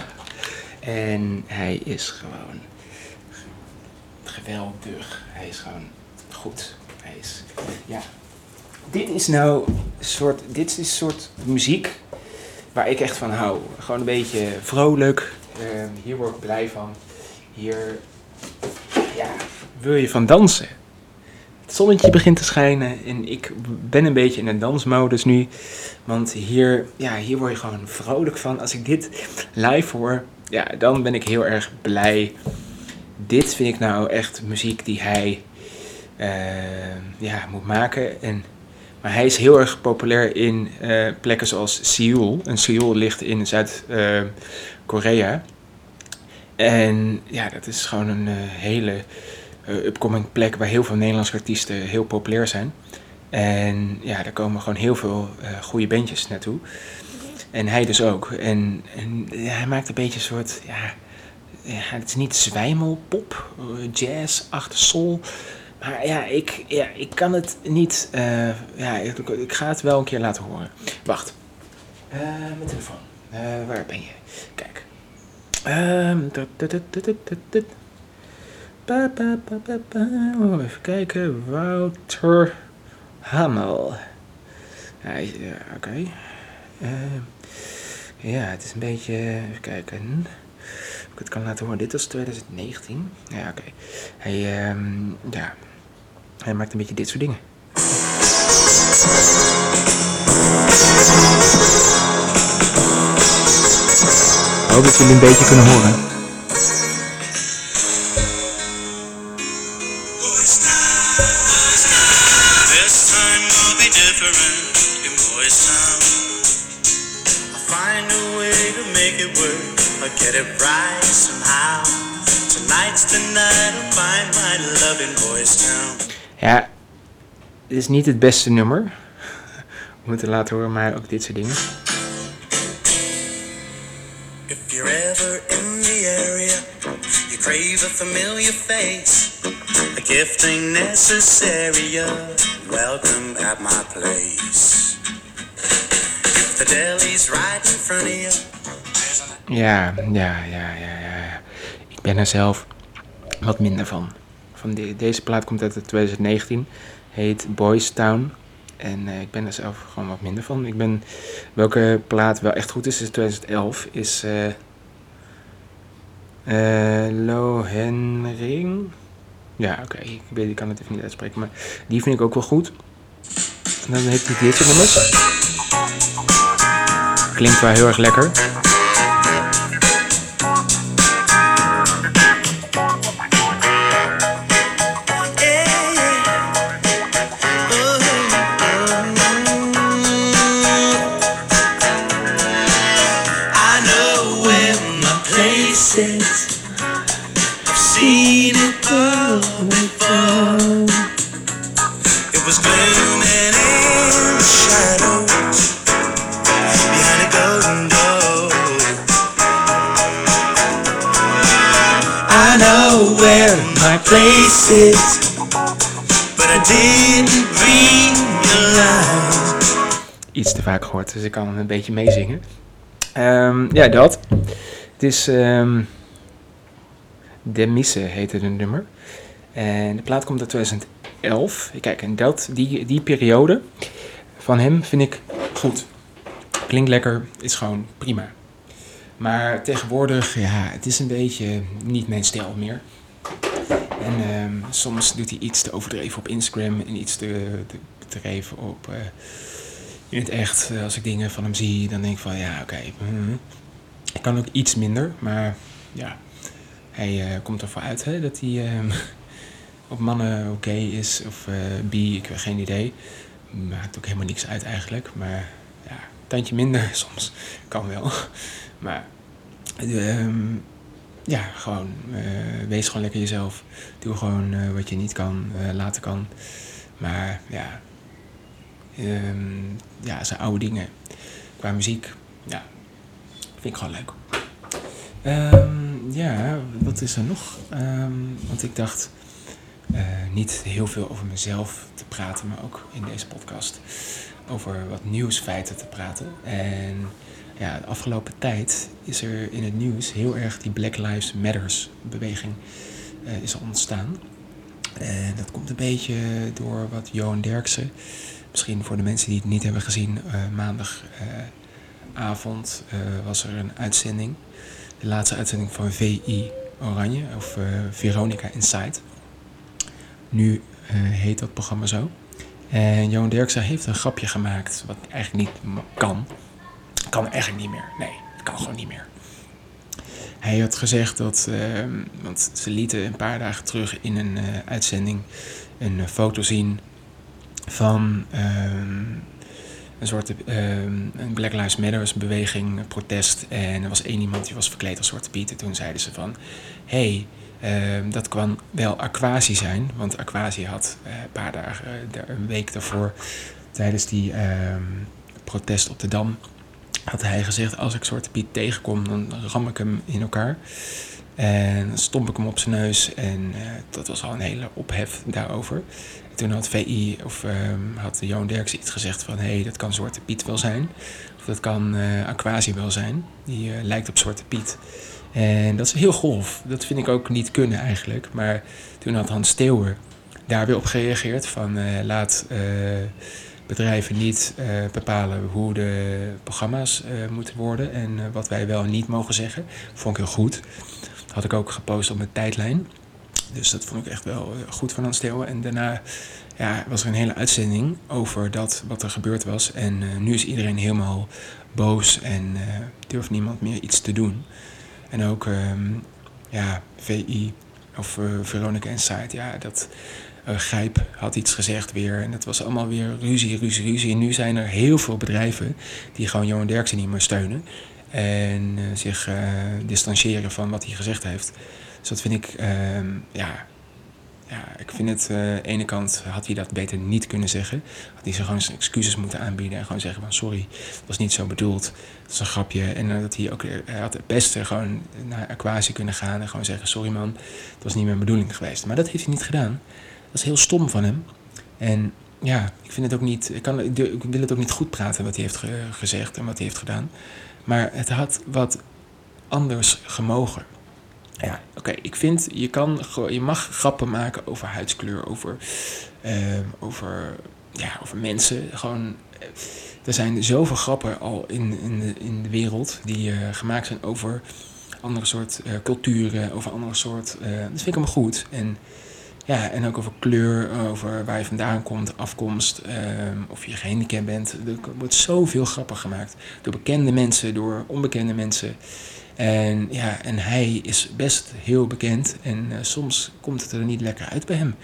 en hij is gewoon geweldig. Hij is gewoon goed. Hij is, ja. Dit is nou een soort, dit is een soort muziek waar ik echt van hou. Gewoon een beetje vrolijk. Ehm, hier word ik blij van. Hier ja, wil je van dansen. Het zonnetje begint te schijnen en ik ben een beetje in een dansmodus nu. Want hier, ja, hier word je gewoon vrolijk van. Als ik dit live hoor, ja, dan ben ik heel erg blij. Dit vind ik nou echt muziek die hij uh, ja, moet maken. En, maar hij is heel erg populair in uh, plekken zoals Seoul. En Seoul ligt in Zuid-Korea. en ja, dat is gewoon een uh, hele upcoming plek waar heel veel Nederlandse artiesten heel populair zijn. En ja, daar komen gewoon heel veel uh, goede bandjes naartoe. En hij dus ook. En, en hij maakt een beetje een soort, ja, ja het is niet zwijmelpop, jazz, achter soul. Maar ja, ik, ja, ik kan het niet, uh, ja, ik, ik, ga het wel een keer laten horen. Wacht, uh, mijn telefoon, waar ben je? Kijk. Even kijken. Wouter Hamel. Ja, ja oké. Uh, ja, het is een beetje. Even kijken. Ik het kan laten horen. Dit was 2019. Ja, oké. Hij, um, ja. Hij maakt een beetje dit soort dingen. Ik hoop dat jullie een beetje kunnen horen. Get it right somehow. Tonight's the night I'll find my in Boys Town. Ja, dit is niet het beste nummer. We moeten laten horen, maar ook dit soort dingen. If you're ever in the area, you crave a familiar face. A gift ain't necessary, welcome at my place. If the deli's right in front of you. Ja, ja, ja, ja, ja. Ik ben er zelf wat minder van. van de, deze plaat komt uit 2019, heet Boys Town. En uh, ik ben er zelf gewoon wat minder van. Ik ben, welke plaat wel echt goed is, is 2011, is uh, uh, Lohenring. Ja, oké, ik, weet, ik kan het even niet uitspreken, maar die vind ik ook wel goed. En dan heeft hij dit soort. Klinkt wel heel erg lekker. Places, but I didn't. Iets te vaak gehoord, dus ik kan hem een beetje meezingen. Um, ja, dat. Het is um, De Misse heette het nummer. En de plaat komt uit 2011. Kijk, en dat, die, die periode van hem vind ik goed. Klinkt lekker, is gewoon prima. Maar tegenwoordig, ja, het is een beetje niet mijn stijl meer. En um, soms doet hij iets te overdreven op Instagram en iets te, te op uh, in het echt. Als ik dingen van hem zie, dan denk ik van ja, oké. Okay, mm, ik kan ook iets minder, maar ja, hij uh, komt ervoor uit hè, dat hij um, op mannen oké is of uh, bi, ik heb geen idee. Maakt ook helemaal niks uit eigenlijk, maar ja, tandje minder soms kan wel. Maar um, ja, gewoon uh, wees gewoon lekker jezelf. Doe gewoon uh, wat je niet kan, uh, laten kan. Maar ja, um, ja, zijn oude dingen. Qua muziek, ja, vind ik gewoon leuk. Um, ja, wat is er nog? Um, want ik dacht niet heel veel over mezelf te praten, maar ook in deze podcast over wat nieuwsfeiten te praten. En ja, de afgelopen tijd is er in het nieuws heel erg die Black Lives Matters beweging uh, is ontstaan. En dat komt een beetje door wat Johan Derksen, misschien voor de mensen die het niet hebben gezien, uh, maandagavond was er een uitzending. De laatste uitzending van VI Oranje, of Veronica Inside. Nu heet dat programma zo. En Johan Derksen heeft een grapje gemaakt, wat eigenlijk niet kan. Kan eigenlijk niet meer. Nee, het kan gewoon niet meer. Hij had gezegd dat, uh, want ze lieten een paar dagen terug in een uh, uitzending een uh, foto zien van ehm, een soort een Black Lives Matter beweging, protest. En er was één iemand die was verkleed als Zwarte Piet. En toen zeiden ze van, hey, ehm, dat kan wel Aquasi zijn. Want Aquasi had een paar dagen, een week daarvoor, tijdens die ehm, protest op de Dam had hij gezegd: Als ik Zwarte Piet tegenkom, dan ram ik hem in elkaar. En dan stomp ik hem op zijn neus. En uh, dat was al een hele ophef daarover. En toen had VI of um, had Johan Derks iets gezegd van... hé, hey, dat kan Zwarte Piet wel zijn. Of dat kan uh, Aquasi wel zijn. Die uh, lijkt op Zwarte Piet. En dat is heel golf. Dat vind ik ook niet kunnen eigenlijk. Maar toen had Hans Steeuwen daar weer op gereageerd van... laat bedrijven niet uh, bepalen hoe de programma's uh, moeten worden en uh, wat wij wel en niet mogen zeggen. Vond ik heel goed. Had ik ook gepost op mijn tijdlijn. Dus dat vond ik echt wel goed van Hans Steeuwen. En daarna ja, was er een hele uitzending over dat wat er gebeurd was. En nu is iedereen helemaal boos en durft niemand meer iets te doen. En ook um, ja, VI of Veronica Insight, ja, dat uh, Gijp had iets gezegd weer. En het was allemaal weer ruzie, ruzie, ruzie. En nu zijn er heel veel bedrijven die gewoon Johan Derksen niet meer steunen. En uh, zich uh, distancieren van wat hij gezegd heeft. Dus dat vind ik, ehm, ja, ja, ik vind het, aan de ene kant had hij dat beter niet kunnen zeggen. Had hij zich gewoon zijn excuses moeten aanbieden en gewoon zeggen van sorry, dat was niet zo bedoeld. Dat is een grapje. En dat hij ook, hij had het beste gewoon naar Aquasi kunnen gaan en gewoon zeggen sorry man, dat was niet mijn bedoeling geweest. Maar dat heeft hij niet gedaan. Dat is heel stom van hem. En ja, ik vind het ook niet. Ik, kan, ik wil het ook niet goed praten wat hij heeft gezegd en wat hij heeft gedaan. Maar het had wat anders gemogen. Ja, oké. Ik vind, je, kan, je mag grappen maken over huidskleur, over, uh, over, ja, over mensen. Gewoon, eh, er zijn zoveel grappen al in, in, de, in de wereld die uh, gemaakt zijn over andere soort uh, culturen, over andere soort. dat vind ik allemaal goed. En ja, en ook over kleur, over waar je vandaan komt, afkomst, ehm, of je gehandicapt bent. Er wordt zoveel grappig gemaakt. Door bekende mensen, door onbekende mensen. En ja, en hij is best heel bekend. En uh, soms komt het er niet lekker uit bij hem.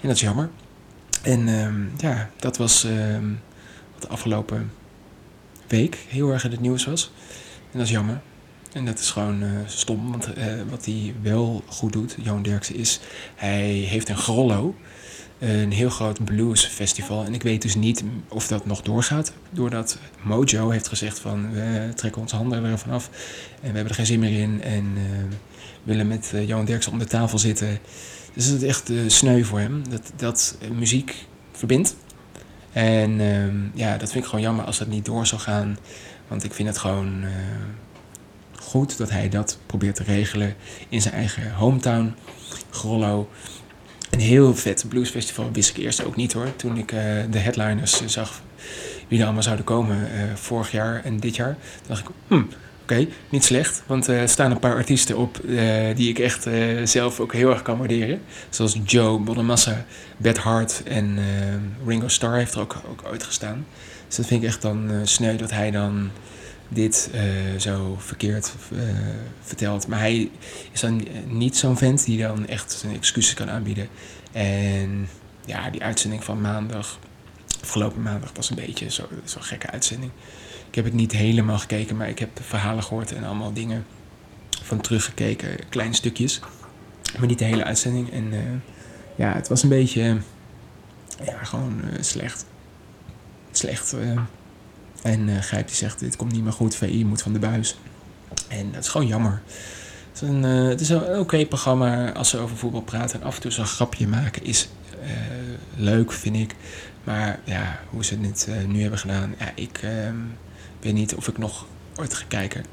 En dat is jammer. En um, ja, dat was um, wat de afgelopen week heel erg in het nieuws was. En dat is jammer. En dat is gewoon uh, stom, want uh, wat hij wel goed doet, Johan Derksen, is hij heeft een Grollo, een heel groot bluesfestival. En ik weet dus niet of dat nog doorgaat, doordat Mojo heeft gezegd van we trekken onze handen ervan af en we hebben er geen zin meer in en willen met Johan Derksen om de tafel zitten. Dus het is echt sneu voor hem, dat, dat muziek verbindt. En ja, dat vind ik gewoon jammer als dat niet door zou gaan, want ik vind het gewoon goed dat hij dat probeert te regelen in zijn eigen hometown, Grollo. Een heel vet bluesfestival wist ik eerst ook niet hoor. Toen ik uh, de headliners zag wie er allemaal zouden komen uh, vorig jaar en dit jaar. dacht ik, hmm, oké, niet slecht. Want er staan een paar artiesten op die ik echt zelf ook heel erg kan waarderen. Zoals Joe Bonamassa, Beth Hart en Ringo Starr heeft er ook, ook uitgestaan. Dus dat vind ik echt dan sneu dat hij dan dit uh, zo verkeerd uh, vertelt. Maar hij is dan niet zo'n vent die dan echt zijn excuses kan aanbieden. En ja, die uitzending van maandag, afgelopen maandag, was een beetje zo'n zo gekke uitzending. Ik heb het niet helemaal gekeken, maar ik heb verhalen gehoord en allemaal dingen van teruggekeken, kleine stukjes. Maar niet de hele uitzending. En ja, het was een beetje, ja, gewoon slecht. Slecht. En uh, die zegt, dit komt niet meer goed, VI moet van de buis. En dat is gewoon jammer. Het is een, uh, het is oké programma als ze over voetbal praten. En af en toe zo'n grapje maken is uh, leuk, vind ik. Maar ja, hoe ze het nu hebben gedaan, ja, ik ehm, weet niet of ik nog ooit ga kijken.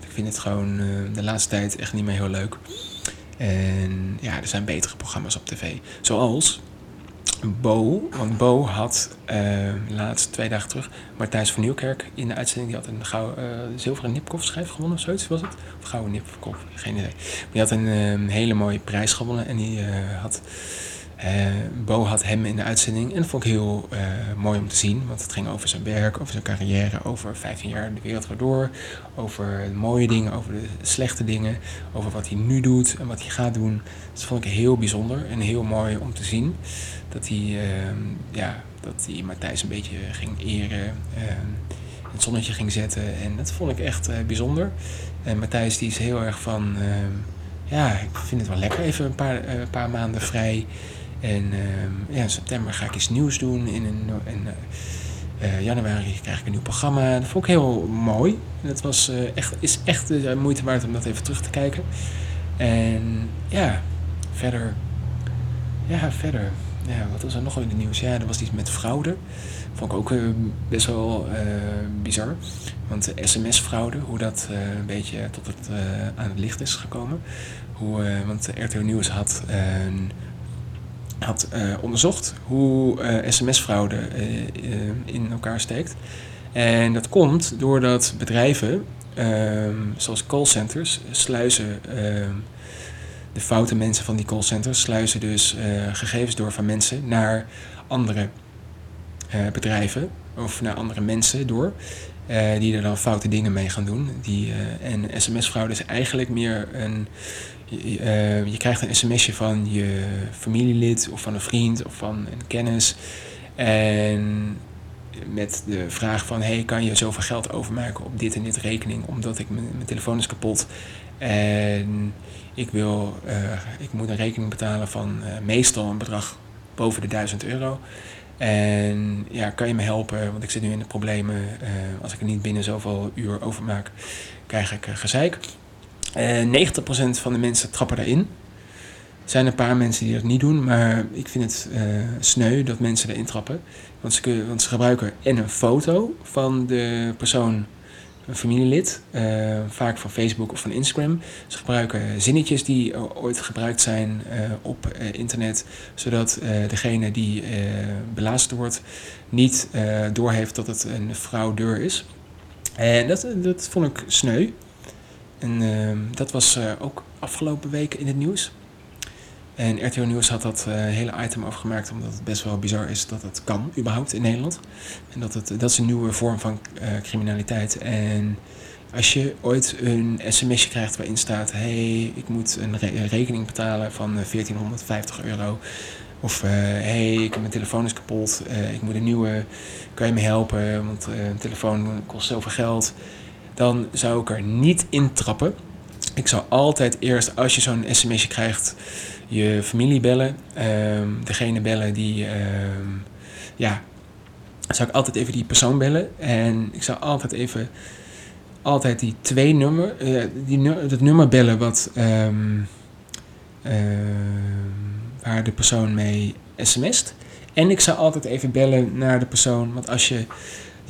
Ik vind het gewoon eh, de laatste tijd echt niet meer heel leuk. En ja, er zijn betere programma's op tv. Zoals Bo, want Bo had uh, laatst twee dagen terug Martijs van Nieuwkerk in de uitzending. Die had een gouden, uh, zilveren Nipkoff-schijf gewonnen of zoiets was het? Of gouden Nipkoff, geen idee. Die had een uh, hele mooie prijs gewonnen en die had uh, Bo had hem in de uitzending en dat vond ik heel uh, mooi om te zien, want het ging over zijn werk, over zijn carrière, over 15 jaar de wereld waardoor, over mooie dingen, over de slechte dingen, over wat hij nu doet en wat hij gaat doen. Dus dat vond ik heel bijzonder en heel mooi om te zien dat hij, uh, ja, dat hij Matthijs een beetje ging eren, het zonnetje ging zetten en dat vond ik echt bijzonder. En Matthijs die is heel erg van, ja, ik vind het wel lekker even een paar, paar maanden vrij. En uh, ja, in september ga ik iets nieuws doen. In, een, in uh, januari krijg ik een nieuw programma. Dat vond ik heel mooi. Het was, uh, echt, is echt de moeite waard om dat even terug te kijken. En ja, verder. Ja, verder. Ja, wat was er nog in het nieuws? Ja, er was iets met fraude. Vond ik ook best wel bizar. Want sms-fraude, hoe dat een beetje tot het, aan het licht is gekomen. Hoe, want RTO Nieuws had had uh, onderzocht hoe uh, sms-fraude uh, in elkaar steekt. En dat komt doordat bedrijven, ehm, zoals callcenters, sluizen ehm, de foute mensen van die callcenters, sluizen dus gegevens door van mensen naar andere bedrijven of naar andere mensen door. die er dan foute dingen mee gaan doen. Die, en sms-fraude is eigenlijk meer een je, uh, je, krijgt een sms'je van je familielid of van een vriend of van een kennis. En met de vraag van, hey, kan je zoveel geld overmaken op dit en dit rekening, omdat ik mijn, telefoon is kapot. En ik, wil, uh, ik moet een rekening betalen van uh, meestal een bedrag boven de 1000 euro. En ja, kan je me helpen, want ik zit nu in de problemen. Als ik er niet binnen zoveel uur overmaak, krijg ik gezeik. Uh, 90% van de mensen trappen daarin. Er zijn een paar mensen die dat niet doen, maar ik vind het uh, sneu dat mensen erin trappen. Want ze, kunnen, want ze gebruiken en een foto van de persoon, een familielid, uh, vaak van Facebook of van Instagram. Ze gebruiken zinnetjes die ooit gebruikt zijn op internet, zodat degene die belazerd wordt niet doorheeft dat het een fraudeur is. En dat, dat vond ik sneu. En uh, dat was uh, ook afgelopen week in het nieuws. En RTO Nieuws had dat uh, hele item afgemaakt omdat het best wel bizar is dat het kan, überhaupt in Nederland. En dat, het, dat is een nieuwe vorm van criminaliteit. En als je ooit een sms'je krijgt waarin staat: hey, ik moet een re rekening betalen van 1450 euro. Of hey, ik, mijn telefoon is kapot, ik moet een nieuwe, kan je me helpen, want een telefoon kost zoveel geld dan zou ik er niet in trappen. Ik zou altijd eerst, als je zo'n sms'je krijgt, je familie bellen. Um, degene bellen die, um, ja, zou ik altijd even die persoon bellen. En ik zou altijd even, altijd die twee nummer, uh, die, het nummer bellen wat, uh, waar de persoon mee sms't. En ik zou altijd even bellen naar de persoon, want als je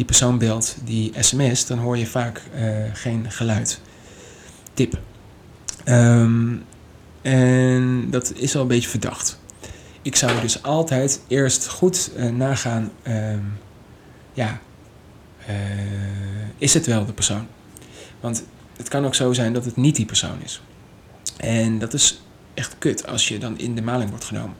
die persoon belt die sms, dan hoor je vaak uh, geen geluid. Tip. Um, en dat is al een beetje verdacht. Ik zou dus altijd eerst goed uh, nagaan, um, ja, uh, is het wel de persoon? Want het kan ook zo zijn dat het niet die persoon is. En dat is echt kut als je dan in de maling wordt genomen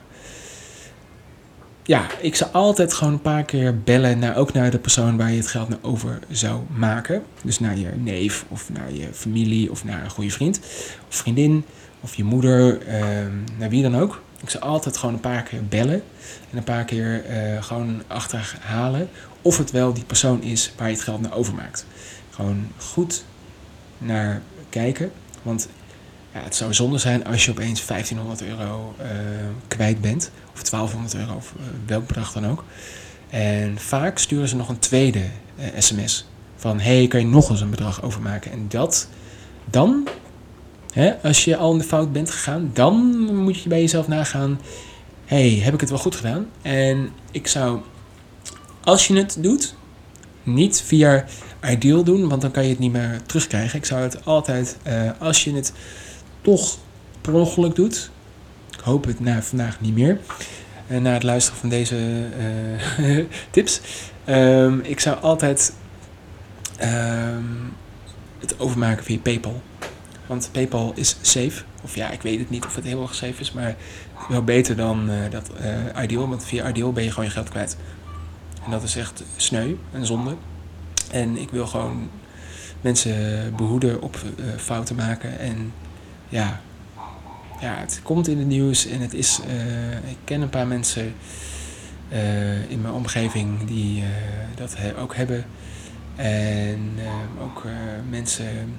ja, ik zou altijd gewoon een paar keer bellen, naar, ook naar de persoon waar je het geld naar over zou maken. Dus naar je neef of naar je familie of naar een goede vriend of vriendin of je moeder, eh, naar wie dan ook. Ik zou altijd gewoon een paar keer bellen en een paar keer uh, gewoon achterhalen of het wel die persoon is waar je het geld naar overmaakt. Gewoon goed naar kijken, want ja, het zou zonde zijn als je opeens 1500 euro uh, kwijt bent. Of 1200 euro, of uh, welk bedrag dan ook. En vaak sturen ze nog een tweede sms. Van, hey, kan je nog eens een bedrag overmaken? En dat, dan, hè, als je al in de fout bent gegaan, dan moet je bij jezelf nagaan. hey, heb ik het wel goed gedaan? En ik zou, als je het doet, niet via ideal doen, want dan kan je het niet meer terugkrijgen. Ik zou het altijd, eh, als je het toch per ongeluk doet, hoop het na vandaag niet meer, en na het luisteren van deze eh, tips, um, ik zou altijd um, het overmaken via PayPal. Want PayPal is safe. Of ja, ik weet het niet of het erg safe is, maar wel beter dan uh, dat Ideal. Want via Ideal ben je gewoon je geld kwijt. En dat is echt sneu en zonde. En ik wil gewoon mensen behoeden op fouten maken. En ja, ja, het komt in het nieuws en het is. ik ken een paar mensen in mijn omgeving die dat he ook hebben. En ook mensen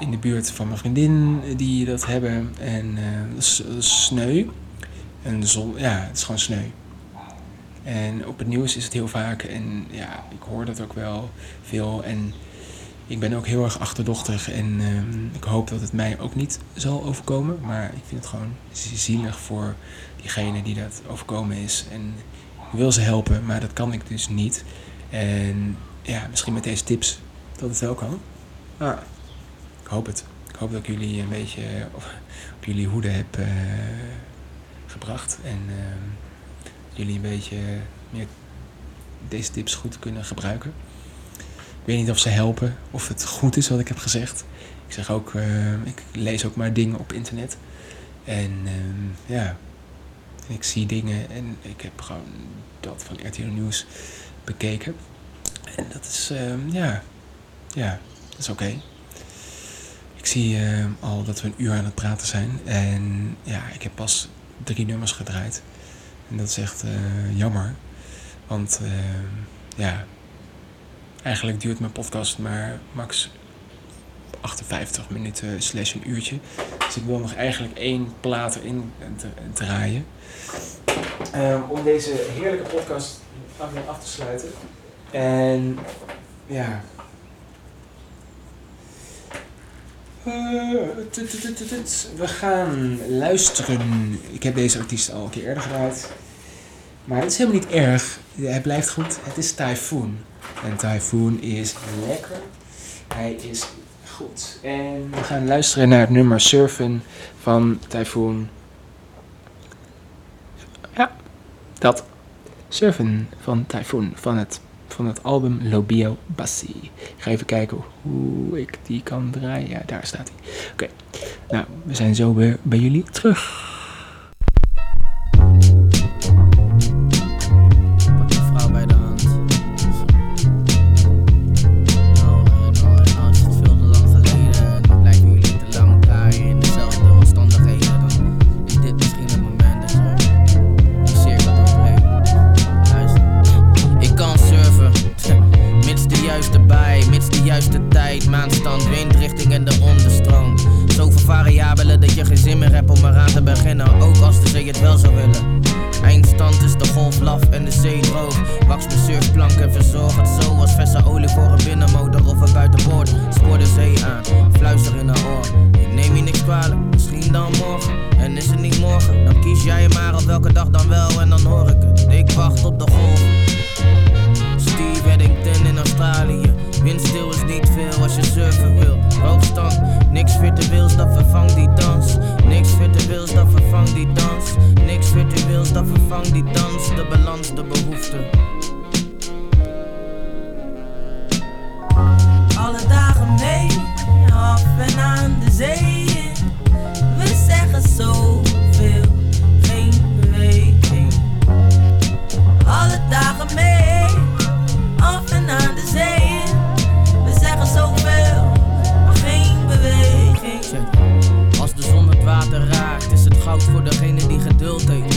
in de buurt van mijn vriendin die dat hebben. En dat, is, dat is sneu. En de zon, ja, het is gewoon sneu. En op het nieuws is het heel vaak. En ja, ik hoor dat ook wel veel. En ik ben ook heel erg achterdochtig. En uh, ik hoop dat het mij ook niet zal overkomen. Maar ik vind het gewoon zielig voor diegene die dat overkomen is. En ik wil ze helpen, maar dat kan ik dus niet. En ja, misschien met deze tips dat het wel kan. Ah. Ik hoop het. Ik hoop dat ik jullie een beetje op, jullie hoede heb uh, gebracht. En uh, jullie een beetje meer deze tips goed kunnen gebruiken. Weet niet of ze helpen, of het goed is wat ik heb gezegd. Ik zeg ook, uh, ik lees ook maar dingen op internet. En ja, en ik zie dingen en ik heb gewoon dat van RTL Nieuws bekeken. En dat is, ja, ja, dat is oké. Ik zie uh, al dat we een uur aan het praten zijn. En ja, ik heb pas drie nummers gedraaid. En dat is echt uh, jammer. Want ja, eigenlijk duurt mijn podcast maar max 58 minuten slash een uurtje. Dus ik wil nog eigenlijk één plaat erin draaien. Um, om deze heerlijke podcast af te sluiten. En ja, we gaan luisteren. Ik heb deze artiest al een keer eerder gedraaid. Maar het is helemaal niet erg. Hij blijft goed. Het is Typhoon. En Typhoon is lekker. Hij is goed. En we gaan luisteren naar het nummer Surfen van Typhoon. Ja, dat. Surfen van Typhoon van het van het album Lobio Bassi. Ik ga even kijken hoe ik die kan draaien. Ja, daar staat hij. Oké, nou, we zijn zo weer bij jullie terug. Niks virtueels,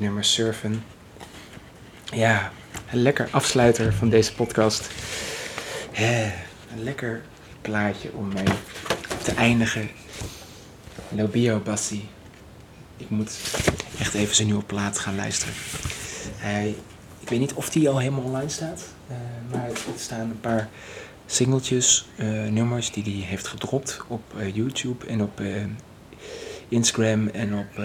het nummer Surfen. Ja, een lekker afsluiter van deze podcast. Een lekker plaatje om mee te eindigen. Lobio Bassi. Ik moet echt even zijn nieuwe plaat gaan luisteren. Ik weet niet of die al helemaal online staat. eh, maar er staan een paar singeltjes, eh, nummers die hij heeft gedropt op eh, YouTube en op Instagram en op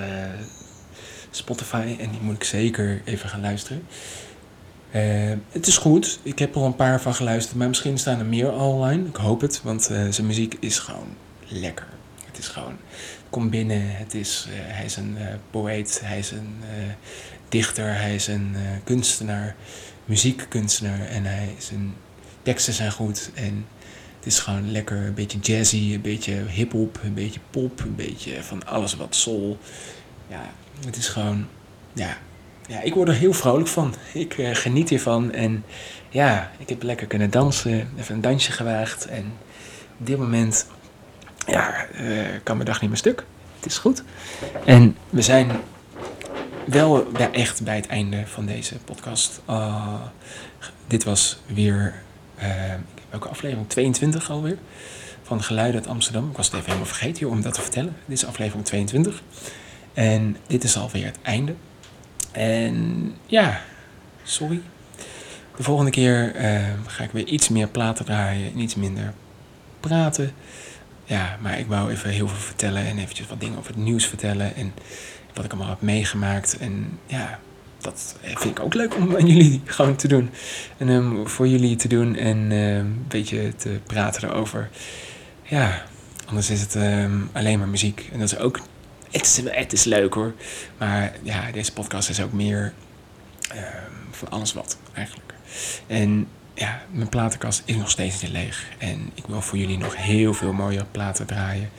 Spotify. En die moet ik zeker even gaan luisteren. Eh, het is goed. Ik heb er al een paar van geluisterd, maar misschien staan er meer online. Ik hoop het, want eh, zijn muziek is gewoon lekker. Het is gewoon, komt binnen. Het is, eh, hij is een poëet, hij is een dichter, hij is een kunstenaar, muziekkunstenaar en hij zijn teksten zijn goed en het is gewoon lekker, een beetje jazzy, een beetje hip-hop, een beetje pop, een beetje van alles wat soul. Ja, het is gewoon, ja, ja ik word er heel vrolijk van. Ik eh, geniet hiervan en ja, ik heb lekker kunnen dansen, even een dansje gewaagd en op dit moment, ja, eh, kan mijn dag niet meer stuk. Het is goed. En we zijn wel echt bij het einde van deze podcast. Ah, dit was weer, eh, welke aflevering? 22 alweer. Van Geluiden uit Amsterdam. Ik was het even helemaal vergeten om dat te vertellen. Dit is aflevering 22. En dit is alweer het einde. En ja, sorry. De volgende keer eh, ga ik weer iets meer platen draaien en iets minder praten. Ja, maar ik wou even heel veel vertellen en eventjes wat dingen over het nieuws vertellen. En wat ik allemaal heb meegemaakt. En ja, dat vind ik ook leuk om aan jullie gewoon te doen. En um, voor jullie te doen en uh, een beetje te praten erover. Ja, anders is het um, alleen maar muziek. En dat is ook, het is, leuk hoor. Maar ja, deze podcast is ook meer um, van alles wat eigenlijk. En ja, mijn platenkast is nog steeds niet leeg. En ik wil voor jullie nog heel veel mooie platen draaien.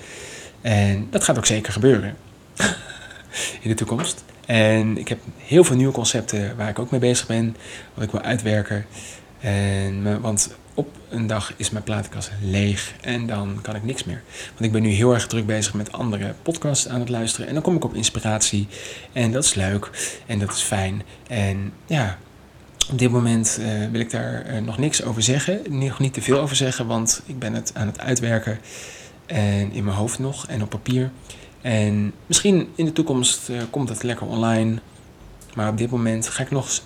En dat gaat ook zeker gebeuren. in de toekomst. En ik heb heel veel nieuwe concepten waar ik ook mee bezig ben. Wat ik wil uitwerken. En, want op een dag is mijn platenkast leeg en dan kan ik niks meer. Want ik ben nu heel erg druk bezig met andere podcasts aan het luisteren. En dan kom ik op inspiratie. En dat is leuk en dat is fijn. En ja, op dit moment uh, wil ik daar uh, nog niks over zeggen. Nog niet te veel over zeggen, want ik ben het aan het uitwerken. En in mijn hoofd nog en op papier. En misschien in de toekomst uh, komt het lekker online. Maar op dit moment ga ik nog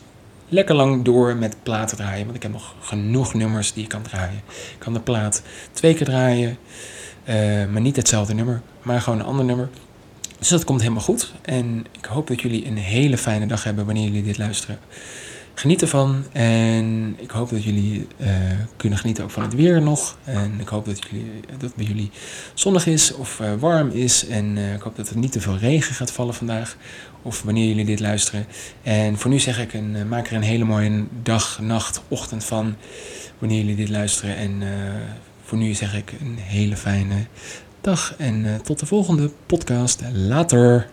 lekker lang door met platen draaien. Want ik heb nog genoeg nummers die ik kan draaien. Ik kan de plaat twee keer draaien. Uh, maar niet hetzelfde nummer. Maar gewoon een ander nummer. Dus dat komt helemaal goed. En ik hoop dat jullie een hele fijne dag hebben wanneer jullie dit luisteren. Geniet ervan. En ik hoop dat jullie eh, kunnen genieten ook van het weer nog. En ik hoop dat, jullie, dat het bij jullie zonnig is of eh, warm is. En eh, ik hoop dat er niet te veel regen gaat vallen vandaag. Of wanneer jullie dit luisteren. En voor nu zeg ik, een, eh, maak er een hele mooie dag, nacht, ochtend van. Wanneer jullie dit luisteren. En eh, voor nu zeg ik een hele fijne dag. En eh, tot de volgende podcast. Later.